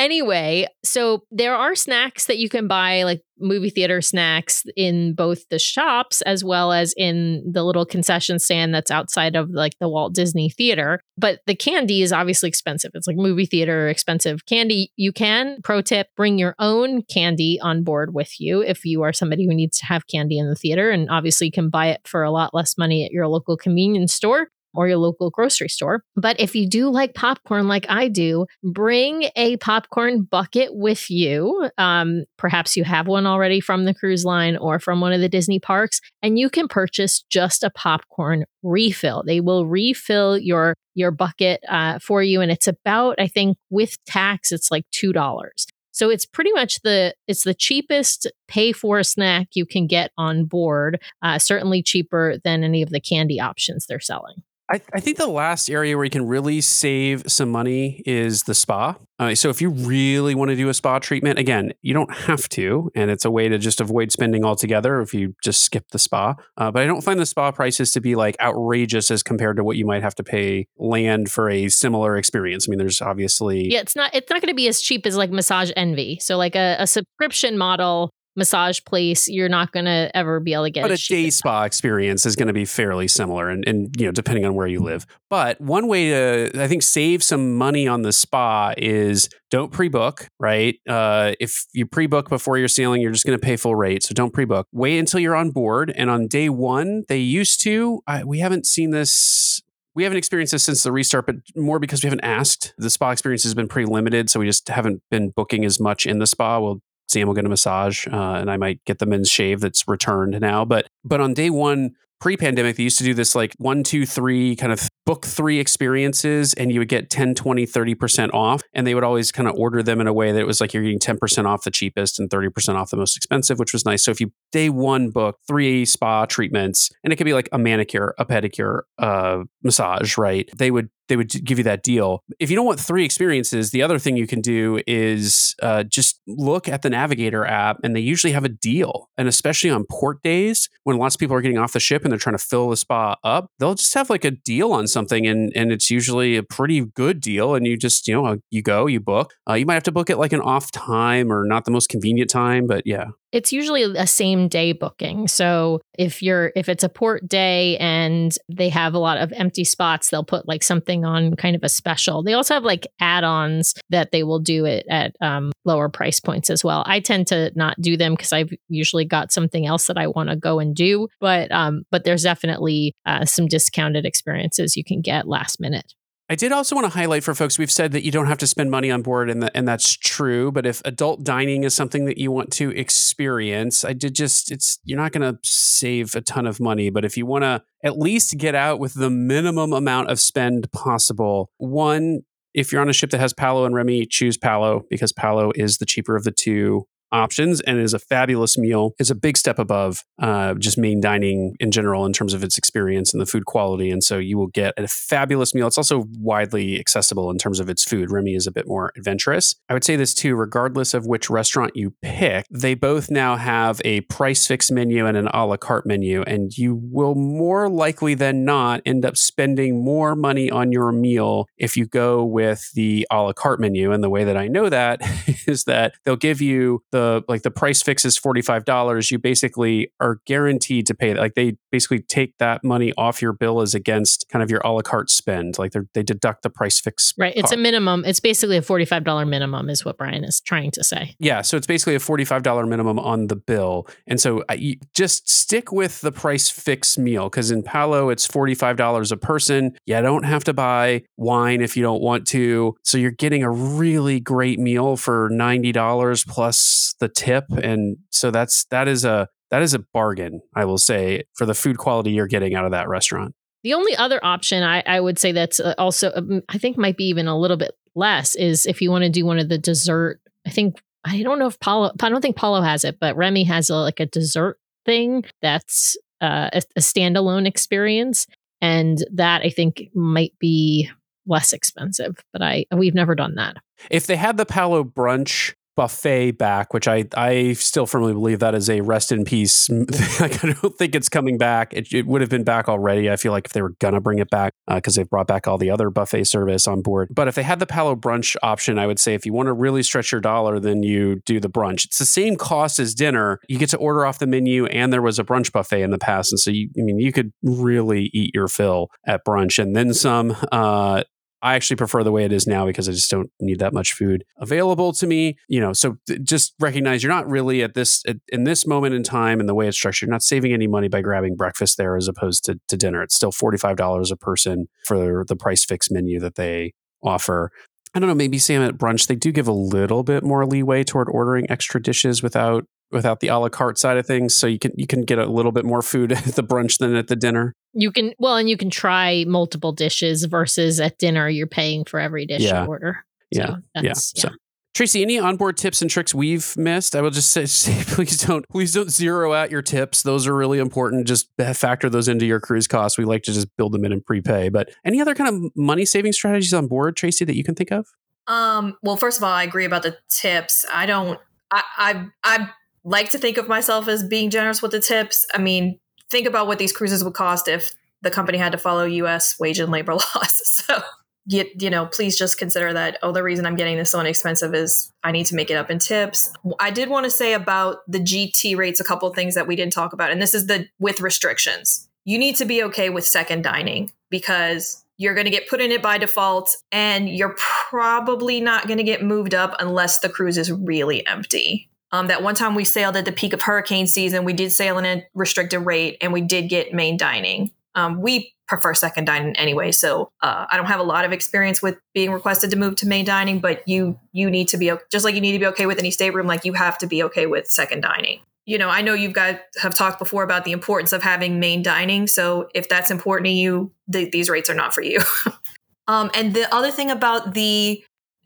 Anyway, so there are snacks that you can buy, like movie theater snacks, in both the shops as well as in the little concession stand that's outside of like the Walt Disney Theater. But the candy is obviously expensive. It's like movie theater expensive candy. You can, pro tip, bring your own candy on board with you if you are somebody who needs to have candy in the theater. And obviously, you can buy it for a lot less money at your local convenience store or your local grocery store. But if you do like popcorn like I do, bring a popcorn bucket with you. Um, perhaps you have one already from the cruise line or from one of the Disney parks, and you can purchase just a popcorn refill. They will refill your your bucket uh, for you, and it's about I think with tax it's like two dollars. So it's pretty much the it's the cheapest pay for snack you can get on board. Uh, certainly cheaper than any of the candy options they're selling. I, I, think the last area where you can really save some money is the spa. Uh, so if you really want to do a spa treatment, again, you don't have to, and it's a way to just avoid spending altogether if you just skip the spa. Uh, but I don't find the spa prices to be like outrageous as compared to what you might have to pay land for a similar experience. I mean, there's obviously yeah, it's not it's not going to be as cheap as like Massage Envy. So like a, a subscription model massage place, you're not going to ever be able to get. But a day spa experience is going to be fairly similar, and, and you know depending on where you live. But one way to I think save some money on the spa is don't pre-book. Right, uh, if you pre-book before you're sailing, you're just going to pay full rate. So don't pre-book. Wait until you're on board, and on day one, they used to. I, we haven't seen this we haven't experienced this since the restart, but more because we haven't asked. The spa experience has been pretty limited, so we just haven't been booking as much in the spa. We'll Sam will get a massage, uh, and I might get the men's shave that's returned now. But but on day one, pre-pandemic, they used to do this like one, two, three kind of book three experiences and you would get 10, 20, 30% off. And they would always kind of order them in a way that it was like you're getting 10% off the cheapest and 30% off the most expensive, which was nice. So if you day one book three spa treatments, and it could be like a manicure, a pedicure, uh, massage, right? They would they would give you that deal. If you don't want three experiences, the other thing you can do is uh, just look at the Navigator app, and they usually have a deal. And especially on port days, when lots of people are getting off the ship and they're trying to fill the spa up, they'll just have like a deal on something, and and it's usually a pretty good deal. And you just you know you go, you book. Uh, you might have to book it like an off time or not the most convenient time, but yeah it's usually a same day booking. So if you're if it's a port day and they have a lot of empty spots they'll put like something on kind of a special. They also have like add-ons that they will do it at um, lower price points as well. I tend to not do them because i've usually got something else that i want to go and do but um but there's definitely uh, some discounted experiences you can get last minute I did also want to highlight for folks we've said that you don't have to spend money on board and, the, and that's true but if adult dining is something that you want to experience I did just it's you're not going to save a ton of money but if you want to at least get out with the minimum amount of spend possible one if you're on a ship that has Palo and Remy choose Palo because Palo is the cheaper of the two options and is a fabulous meal. It's a big step above uh, just main dining in general in terms of its experience and the food quality. And so you will get a fabulous meal. It's also widely accessible in terms of its food. Remy is a bit more adventurous. I would say this too, regardless of which restaurant you pick, they both now have a price fix menu and an a la carte menu. And you will more likely than not end up spending more money on your meal if you go with the a la carte menu. And the way that I know that <laughs> is that they'll give you the the like the price fix is $45 you basically are guaranteed to pay like they basically take that money off your bill as against kind of your a la carte spend like they deduct the price fix right it's a minimum it's basically a $45 minimum is what brian is trying to say. Yeah so it's basically a $45 minimum on the bill and so uh, you just stick with the price fix meal because in palo it's $45 a person you don't have to buy wine if you don't want to so you're getting a really great meal for $90 plus the tip and so that's that is a that is a bargain i will say for the food quality you're getting out of that restaurant. The only other option i, I would say that's uh, also um, i think might be even a little bit less is if you want to do one of the dessert i think i don't know if palo i don't think palo has it but remy has a, like a dessert thing that's uh, a, a standalone experience and that i think might be less expensive but i we've never done that. If they had the palo brunch buffet back, which I I still firmly believe that is a rest in peace. <laughs> like, I don't think it's coming back. It, it, would have been back already. I feel like if they were gonna bring it back because uh, they've brought back all the other buffet service on board. But if they had the Palo brunch option, I would say if you want to really stretch your dollar, then you do the brunch. It's the same cost as dinner. You get to order off the menu, and there was a brunch buffet in the past, and so you I mean you could really eat your fill at brunch and then some. Uh, I actually prefer the way it is now because I just don't need that much food available to me. You know, so just recognize you're not really at this at, in this moment in time and the way it's structured. You're not saving any money by grabbing breakfast there as opposed to, to dinner. It's still forty five dollars a person for the price fix menu that they offer. I don't know, maybe Sam at brunch, they do give a little bit more leeway toward ordering extra dishes without without the a la carte side of things. So you can you can get a little bit more food <laughs> at the brunch than at the dinner. You can well, and you can try multiple dishes versus at dinner you're paying for every dish yeah. you order. So yeah, yeah. yeah. So Tracy, any onboard tips and tricks we've missed? I will just say, <laughs> say, please don't please don't zero out your tips. Those are really important. Just factor those into your cruise costs. We like to just build them in and prepay. But any other kind of money saving strategies on board, Tracy, that you can think of? Um, well, first of all, I agree about the tips. I don't I I I like to think of myself as being generous with the tips. I mean, think about what these cruises would cost if the company had to follow US wage and labor <laughs> laws. So, you, you know, please just consider that, oh, the reason I'm getting this so inexpensive is I need to make it up in tips. I did want to say about the GT rates a couple things that we didn't talk about. And this is the with restrictions. You need to be okay with second dining because you're going to get put in it by default and you're probably not going to get moved up unless the cruise is really empty. Um, that one time we sailed at the peak of hurricane season, we did sail in a restricted rate and we did get main dining. Um, we prefer second dining anyway, so uh, I don't have a lot of experience with being requested to move to main dining. But you you need to be just like you need to be okay with any stateroom, like you have to be okay with second dining. you know, I know you guys have talked before about the importance of having main dining. So if that's important to you, th- these rates are not for you. <laughs> um, and the other thing about the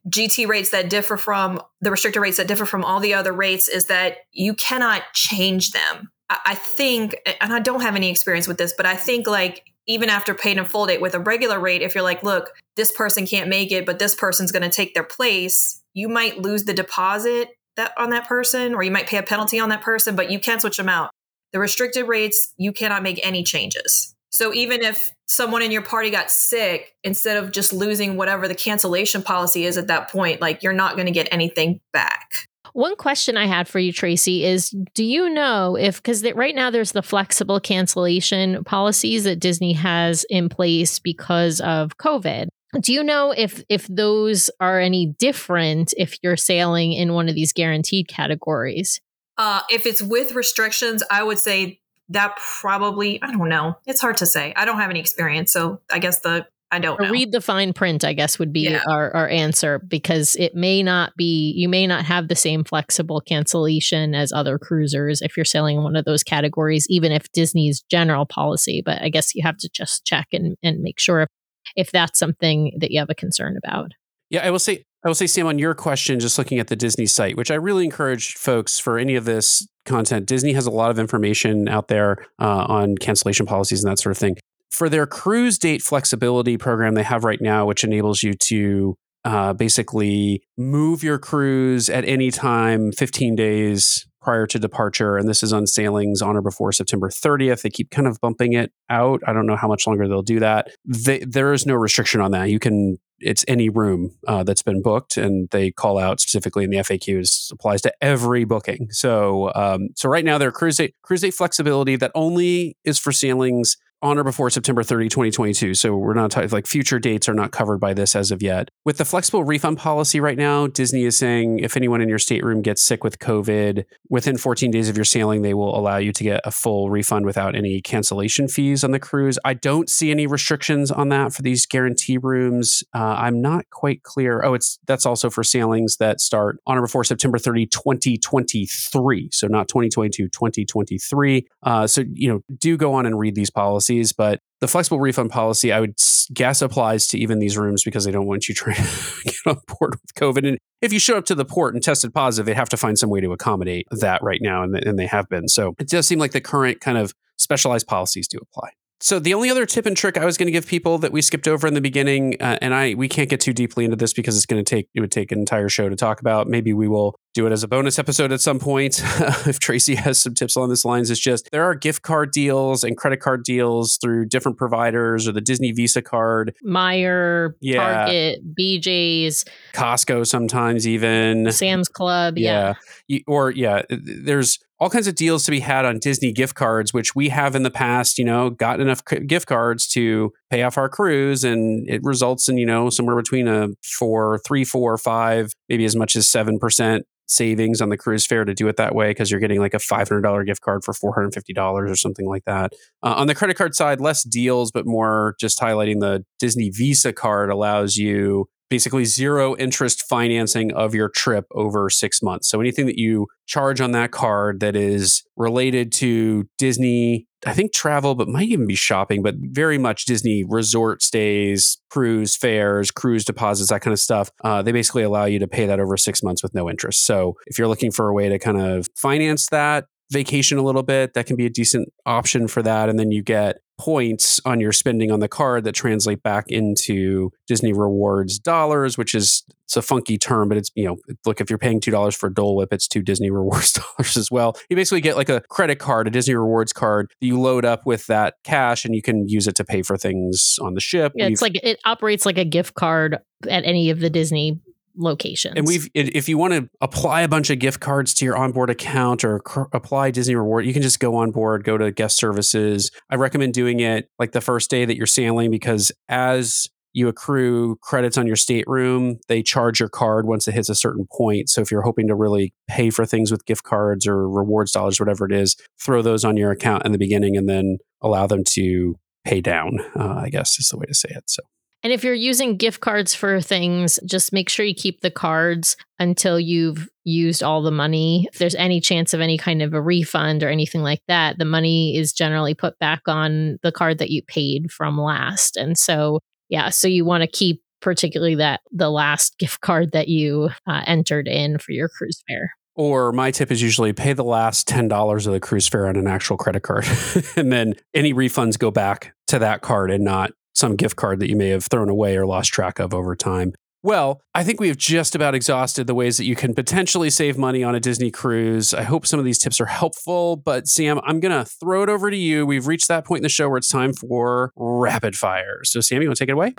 GT rates that differ from the restricted rates that differ from all the other rates is that you cannot change them. I, think, and I don't have any experience with this, but I think like even after paid and full date with a regular rate, if you're like, look, this person can't make it, but this person's going to take their place, you might lose the deposit that on that person, or you might pay a penalty on that person, but you can't switch them out. The restricted rates, you cannot make any changes. So even if someone in your party got sick, instead of just losing whatever the cancellation policy is at that point, like you're not going to get anything back. One question I had for you, Tracy, is do you know if, because right now there's the flexible cancellation policies that Disney has in place because of COVID. Do you know if if those are any different if you're sailing in one of these guaranteed categories? Uh, if it's with restrictions, I would say that probably I don't know. It's hard to say. I don't have any experience, so I guess the I don't know. Read the fine print, I guess, would be yeah. our, our answer because it may not be, you may not have the same flexible cancellation as other cruisers if you're sailing in one of those categories, even if Disney's general policy. But I guess you have to just check and, and make sure if, if that's something that you have a concern about. Yeah, I will say, I will say, Sam, on your question, just looking at the Disney site, which I really encourage folks for any of this content. Disney has a lot of information out there uh, on cancellation policies and that sort of thing for their cruise date flexibility program they have right now, which enables you to uh, basically move your cruise at any time 15 days prior to departure. And this is on sailings on or before September 30th. They keep kind of bumping it out. I don't know how much longer they'll do that. They, there is no restriction on that. You can, it's any room uh, that's been booked, and they call out specifically in the FAQs applies to every booking. So, um, so right now, cruise date cruise date flexibility that only is for sailings on or before September 30, 2022. So we're not talking like future dates are not covered by this as of yet. With the flexible refund policy right now, Disney is saying if anyone in your stateroom gets sick with COVID, within 14 days of your sailing, they will allow you to get a full refund without any cancellation fees on the cruise. I don't see any restrictions on that for these guarantee rooms. Uh, I'm not quite clear. Oh, it's that's also for sailings that start on or before September 30, 2023. So not 2022, 2023. Uh, so, you know, do go on and read these policies policies, but the flexible refund policy, I would guess, applies to even these rooms because they don't want you <laughs> trying to get on board with COVID. And if you show up to the port and tested positive, they have to find some way to accommodate that right now, and, and they have been. So it does seem like the current kind of specialized policies do apply. So the only other tip and trick I was going to give people that we skipped over in the beginning, uh, and I we can't get too deeply into this because it's going to take it would take an entire show to talk about. Maybe we will do it as a bonus episode at some point <laughs> if Tracy has some tips along these lines. It's just there are gift card deals and credit card deals through different providers or the Disney Visa card, Meijer, yeah. Target, BJ's, Costco, sometimes even Sam's Club, yeah, yeah. or yeah, there's all kinds of deals to be had on Disney gift cards, which we have in the past, you know, gotten enough gift cards to pay off our cruise. And it results in, you know, somewhere between a four, three, four, five, maybe as much as 7% savings on the cruise fare to do it that way because you're getting like a $500 gift card for $450 or something like that. Uh, on the credit card side, less deals, but more just highlighting the Disney Visa card allows you basically zero interest financing of your trip over six months. So anything that you charge on that card that is related to Disney, I think travel, but might even be shopping, but very much Disney resort stays, cruise fares, cruise deposits, that kind of stuff. Uh, they basically allow you to pay that over six months with no interest. So if you're looking for a way to kind of finance that, vacation a little bit, that can be a decent option for that. And then you get points on your spending on the card that translate back into Disney rewards dollars, which is it's a funky term, but it's you know, look if you're paying two dollars for a Dole Whip, it's two Disney <laughs> rewards dollars as well. You basically get like a credit card, a Disney rewards card that you load up with that cash and you can use it to pay for things on the ship. Yeah, it's like it operates like a gift card at any of the Disney locations. And we've, if you want to apply a bunch of gift cards to your onboard account or cr- apply Disney Reward, you can just go on board, go to guest services. I recommend doing it like the first day that you're sailing because as you accrue credits on your stateroom, they charge your card once it hits a certain point. So if you're hoping to really pay for things with gift cards or rewards dollars, whatever it is, throw those on your account in the beginning and then allow them to pay down, uh, I guess is the way to say it. So And if you're using gift cards for things, just make sure you keep the cards until you've used all the money. If there's any chance of any kind of a refund or anything like that, the money is generally put back on the card that you paid from last. And so, yeah, so you want to keep particularly that the last <laughs> gift card that you uh, entered in for your cruise fare. Or my tip is usually pay the last $10 of the cruise fare on an actual credit card. <laughs> and then any refunds go back to that card and not some gift card that you may have thrown away or lost track of over time. Well, I think we've just about exhausted the ways that you can potentially save money on a Disney cruise. I hope some of these tips are helpful, but Sam, I'm going to throw it over to you. We've reached that point in the show where it's time for rapid fire. So, Sam, you want to take it away?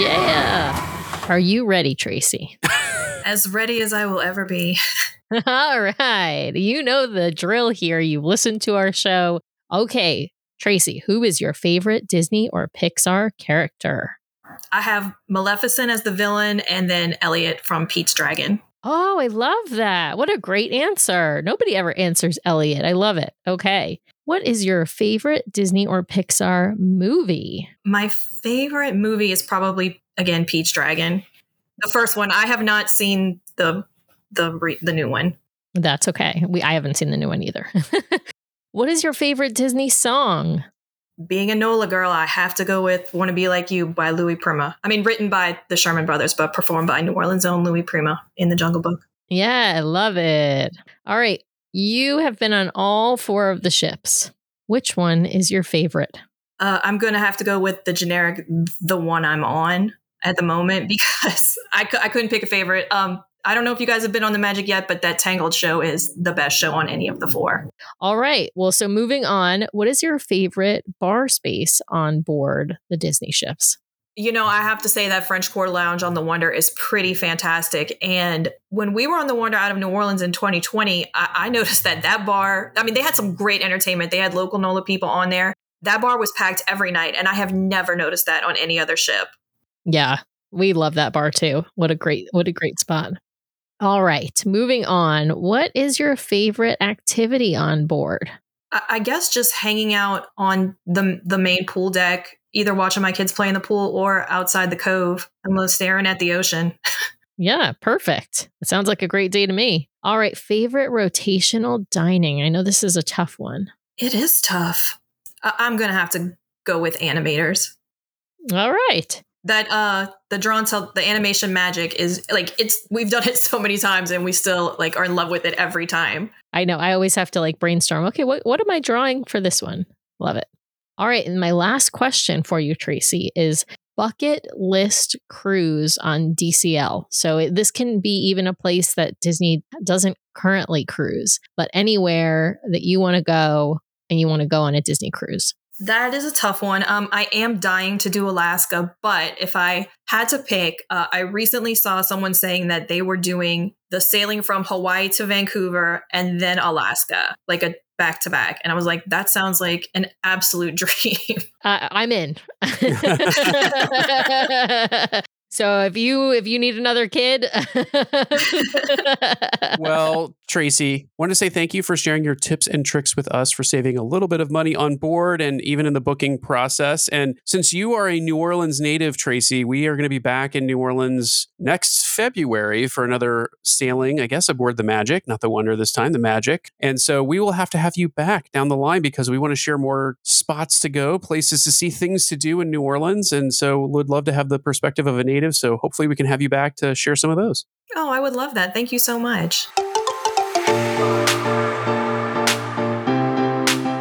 Yeah. Are you ready, Tracy? <laughs> as ready as I will ever be. <laughs> All right. You know the drill here. You've listened to our show. Okay, Tracy, who is your favorite Disney or Pixar character? I have Maleficent as the villain and then Elliot from Pete's Dragon. Oh, I love that. What a great answer. Nobody ever answers Elliot. I love it. Okay. What is your favorite Disney or Pixar movie? My favorite movie is probably, again, Pete's Dragon. The first one. I have not seen the the re- the new one. That's okay. We I haven't seen the new one either. <laughs> what is your favorite Disney song? Being a NOLA girl, I have to go with "Want to Be Like You" by Louis Prima. I mean, written by the Sherman Brothers, but performed by New Orleans' own Louis Prima in the Jungle Book. Yeah, I love it. All right, you have been on all four of the ships. Which one is your favorite? Uh, I'm going to have to go with the generic, the one I'm on at the moment <laughs> because I, I couldn't pick a favorite. Um, I don't know if you guys have been on the Magic yet, but that Tangled show is the best show on any of the four. All right. Well, so moving on, what is your favorite bar space on board the Disney ships? You know, I have to say that French Quarter Lounge on the Wonder is pretty fantastic. And when we were on the Wonder out of New Orleans in 2020, I, I noticed that that bar, I mean, they had some great entertainment. They had local NOLA people on there. That bar was packed every night. And I have never noticed that on any other ship. Yeah, we love that bar too. What a great, what a great spot. All right, moving on. What is your favorite activity on board? I guess just hanging out on the the main pool deck, either watching my kids play in the pool or outside the cove and staring at the ocean. <laughs> yeah, perfect. It sounds like a great day to me. All right, favorite rotational dining. I know this is a tough one. It is tough. I- I'm going to have to go with animators. All right that uh the drawn cell the animation magic is like it's we've done it so many times and we still like are in love with it every time. I know i always have to like brainstorm okay what, what am i drawing for this one? Love it. All right and my last question for you tracy is bucket list cruise on dcl so this can be even a place that disney doesn't currently cruise but anywhere that you want to go and you want to go on a disney cruise that is a tough one. Um, I am dying to do Alaska, but if I had to pick, uh, I recently saw someone saying that they were doing the sailing from Hawaii to Vancouver and then Alaska, like a back to back. And I was like, that sounds like an absolute <laughs> dream. Uh, I'm in. <laughs> <laughs> So if you if you need another kid, <laughs> well, Tracy, want to say thank you for sharing your tips and tricks with us for saving a little bit of money on board and even in the booking process. And since you are a New Orleans native, Tracy, we are going to be back in New Orleans next February for another sailing, I guess, aboard the Magic, not the Wonder this time, the Magic. And so we will have to have you back down the line because we want to share more spots to go, places to see, things to do in New Orleans. And so would love to have the perspective of a native native. So hopefully we can have you back to share some of those. Oh, I would love that. Thank you so much.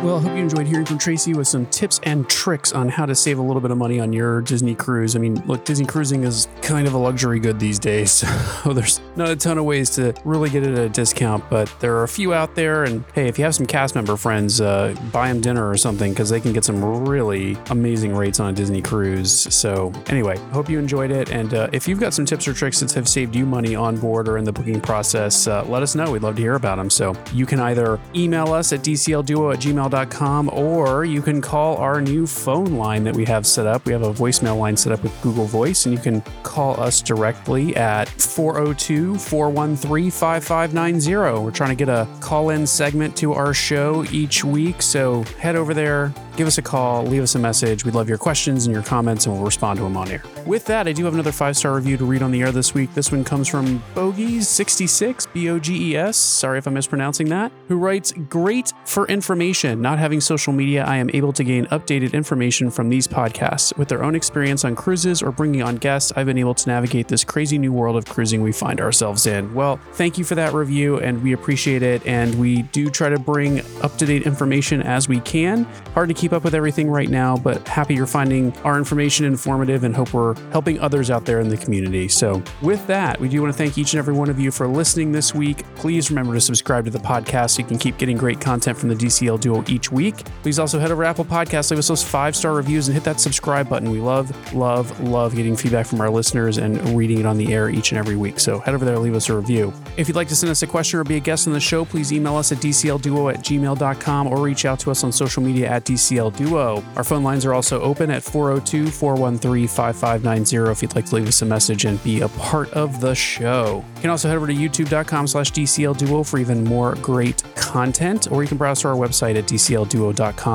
Well, I hope you enjoyed hearing from Tracy with some tips and tricks on how to save a little bit of money on your Disney cruise. I mean, look, Disney cruising is kind of a luxury good these days. <laughs> So there's not a ton of ways to really get it at a discount, but there are a few out there. And hey, if you have some cast member friends, uh, buy them dinner or something because they can get some really amazing rates on a Disney cruise. So anyway, hope you enjoyed it. And uh, if you've got some tips or tricks that have saved you money on board or in the booking process, uh, let us know. We'd love to hear about them. So you can either email us at dclduo at gmail.com gmail.com, or you can call our new phone line that we have set up. We have a voicemail line set up with Google Voice, and you can call us directly at 402 413 5590. We're trying to get a call in segment to our show each week, so head over there, give us a call, leave us a message. We'd love your questions and your comments, and we'll respond to them on air. With that, I do have another five star review to read on the air this week. This one comes from Bogies66, B O G E S. Sorry if I'm mispronouncing that. Who writes, Great for information. Not having social media, I am able to gain updated information from these podcasts. With their own experience on cruises or bringing on guests, I've been able to navigate this crazy new world of cruising we find ourselves in. Well, thank you for that review, and we appreciate it. And we do try to bring up to date information as we can. Hard to keep up with everything right now, but happy you're finding our information informative and hope we're helping others out there in the community. So, with that, we do want to thank each and every one of you for listening this week. Please remember to subscribe to the podcast so you can keep getting great content from the DCL Duo each week. Please also head over to Apple Podcasts, leave us those five star reviews, and hit that subscribe button. We love, love, love getting feedback from our listeners and reading it on the air each and every week. So, head over there, leave us a review. If you'd like to send us a question or be a guest on the show, please email us at dclduo at gmail.com or reach out to us on social media at DCL Duo. Our phone lines are also open at 402 413 5590 if you'd like to leave us a message and be a part of the show. You can also head over to youtube.com slash DCL Duo for even more great content, or you can browse to our website at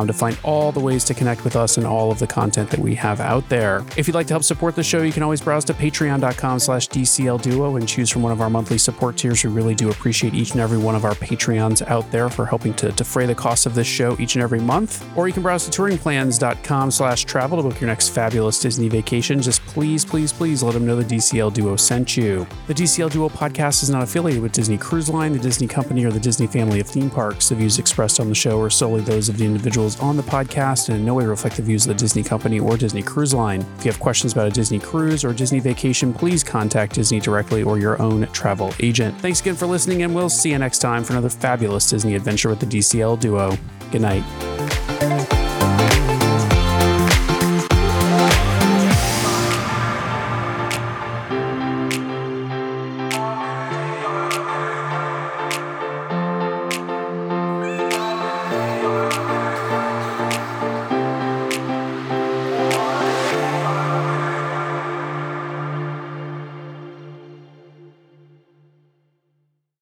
to find all the ways to connect with us and all of the content that we have out there. If you'd like to help support the show, you can always browse to patreon.com slash DCL Duo and choose from one of our monthly support tiers. We really do appreciate each and every one of our Patreons out there for helping to defray the cost of this show each and every month. Or you can browse to touringplans.com slash travel to book your next fabulous Disney vacation. Just please, please, please let them know the DCL Duo sent you. The DCL Duo podcast is not affiliated with Disney Cruise Line, the Disney Company, or the Disney family of theme parks. The views expressed on the show are solely those of the individuals on the podcast and in no way reflect the views of the Disney Company or Disney Cruise Line. If you have questions about a Disney cruise or Disney vacation, please contact Disney directly or your own travel agent. Thanks again for listening, and we'll see you next time for another fabulous Disney adventure with the DCL Duo. Good night.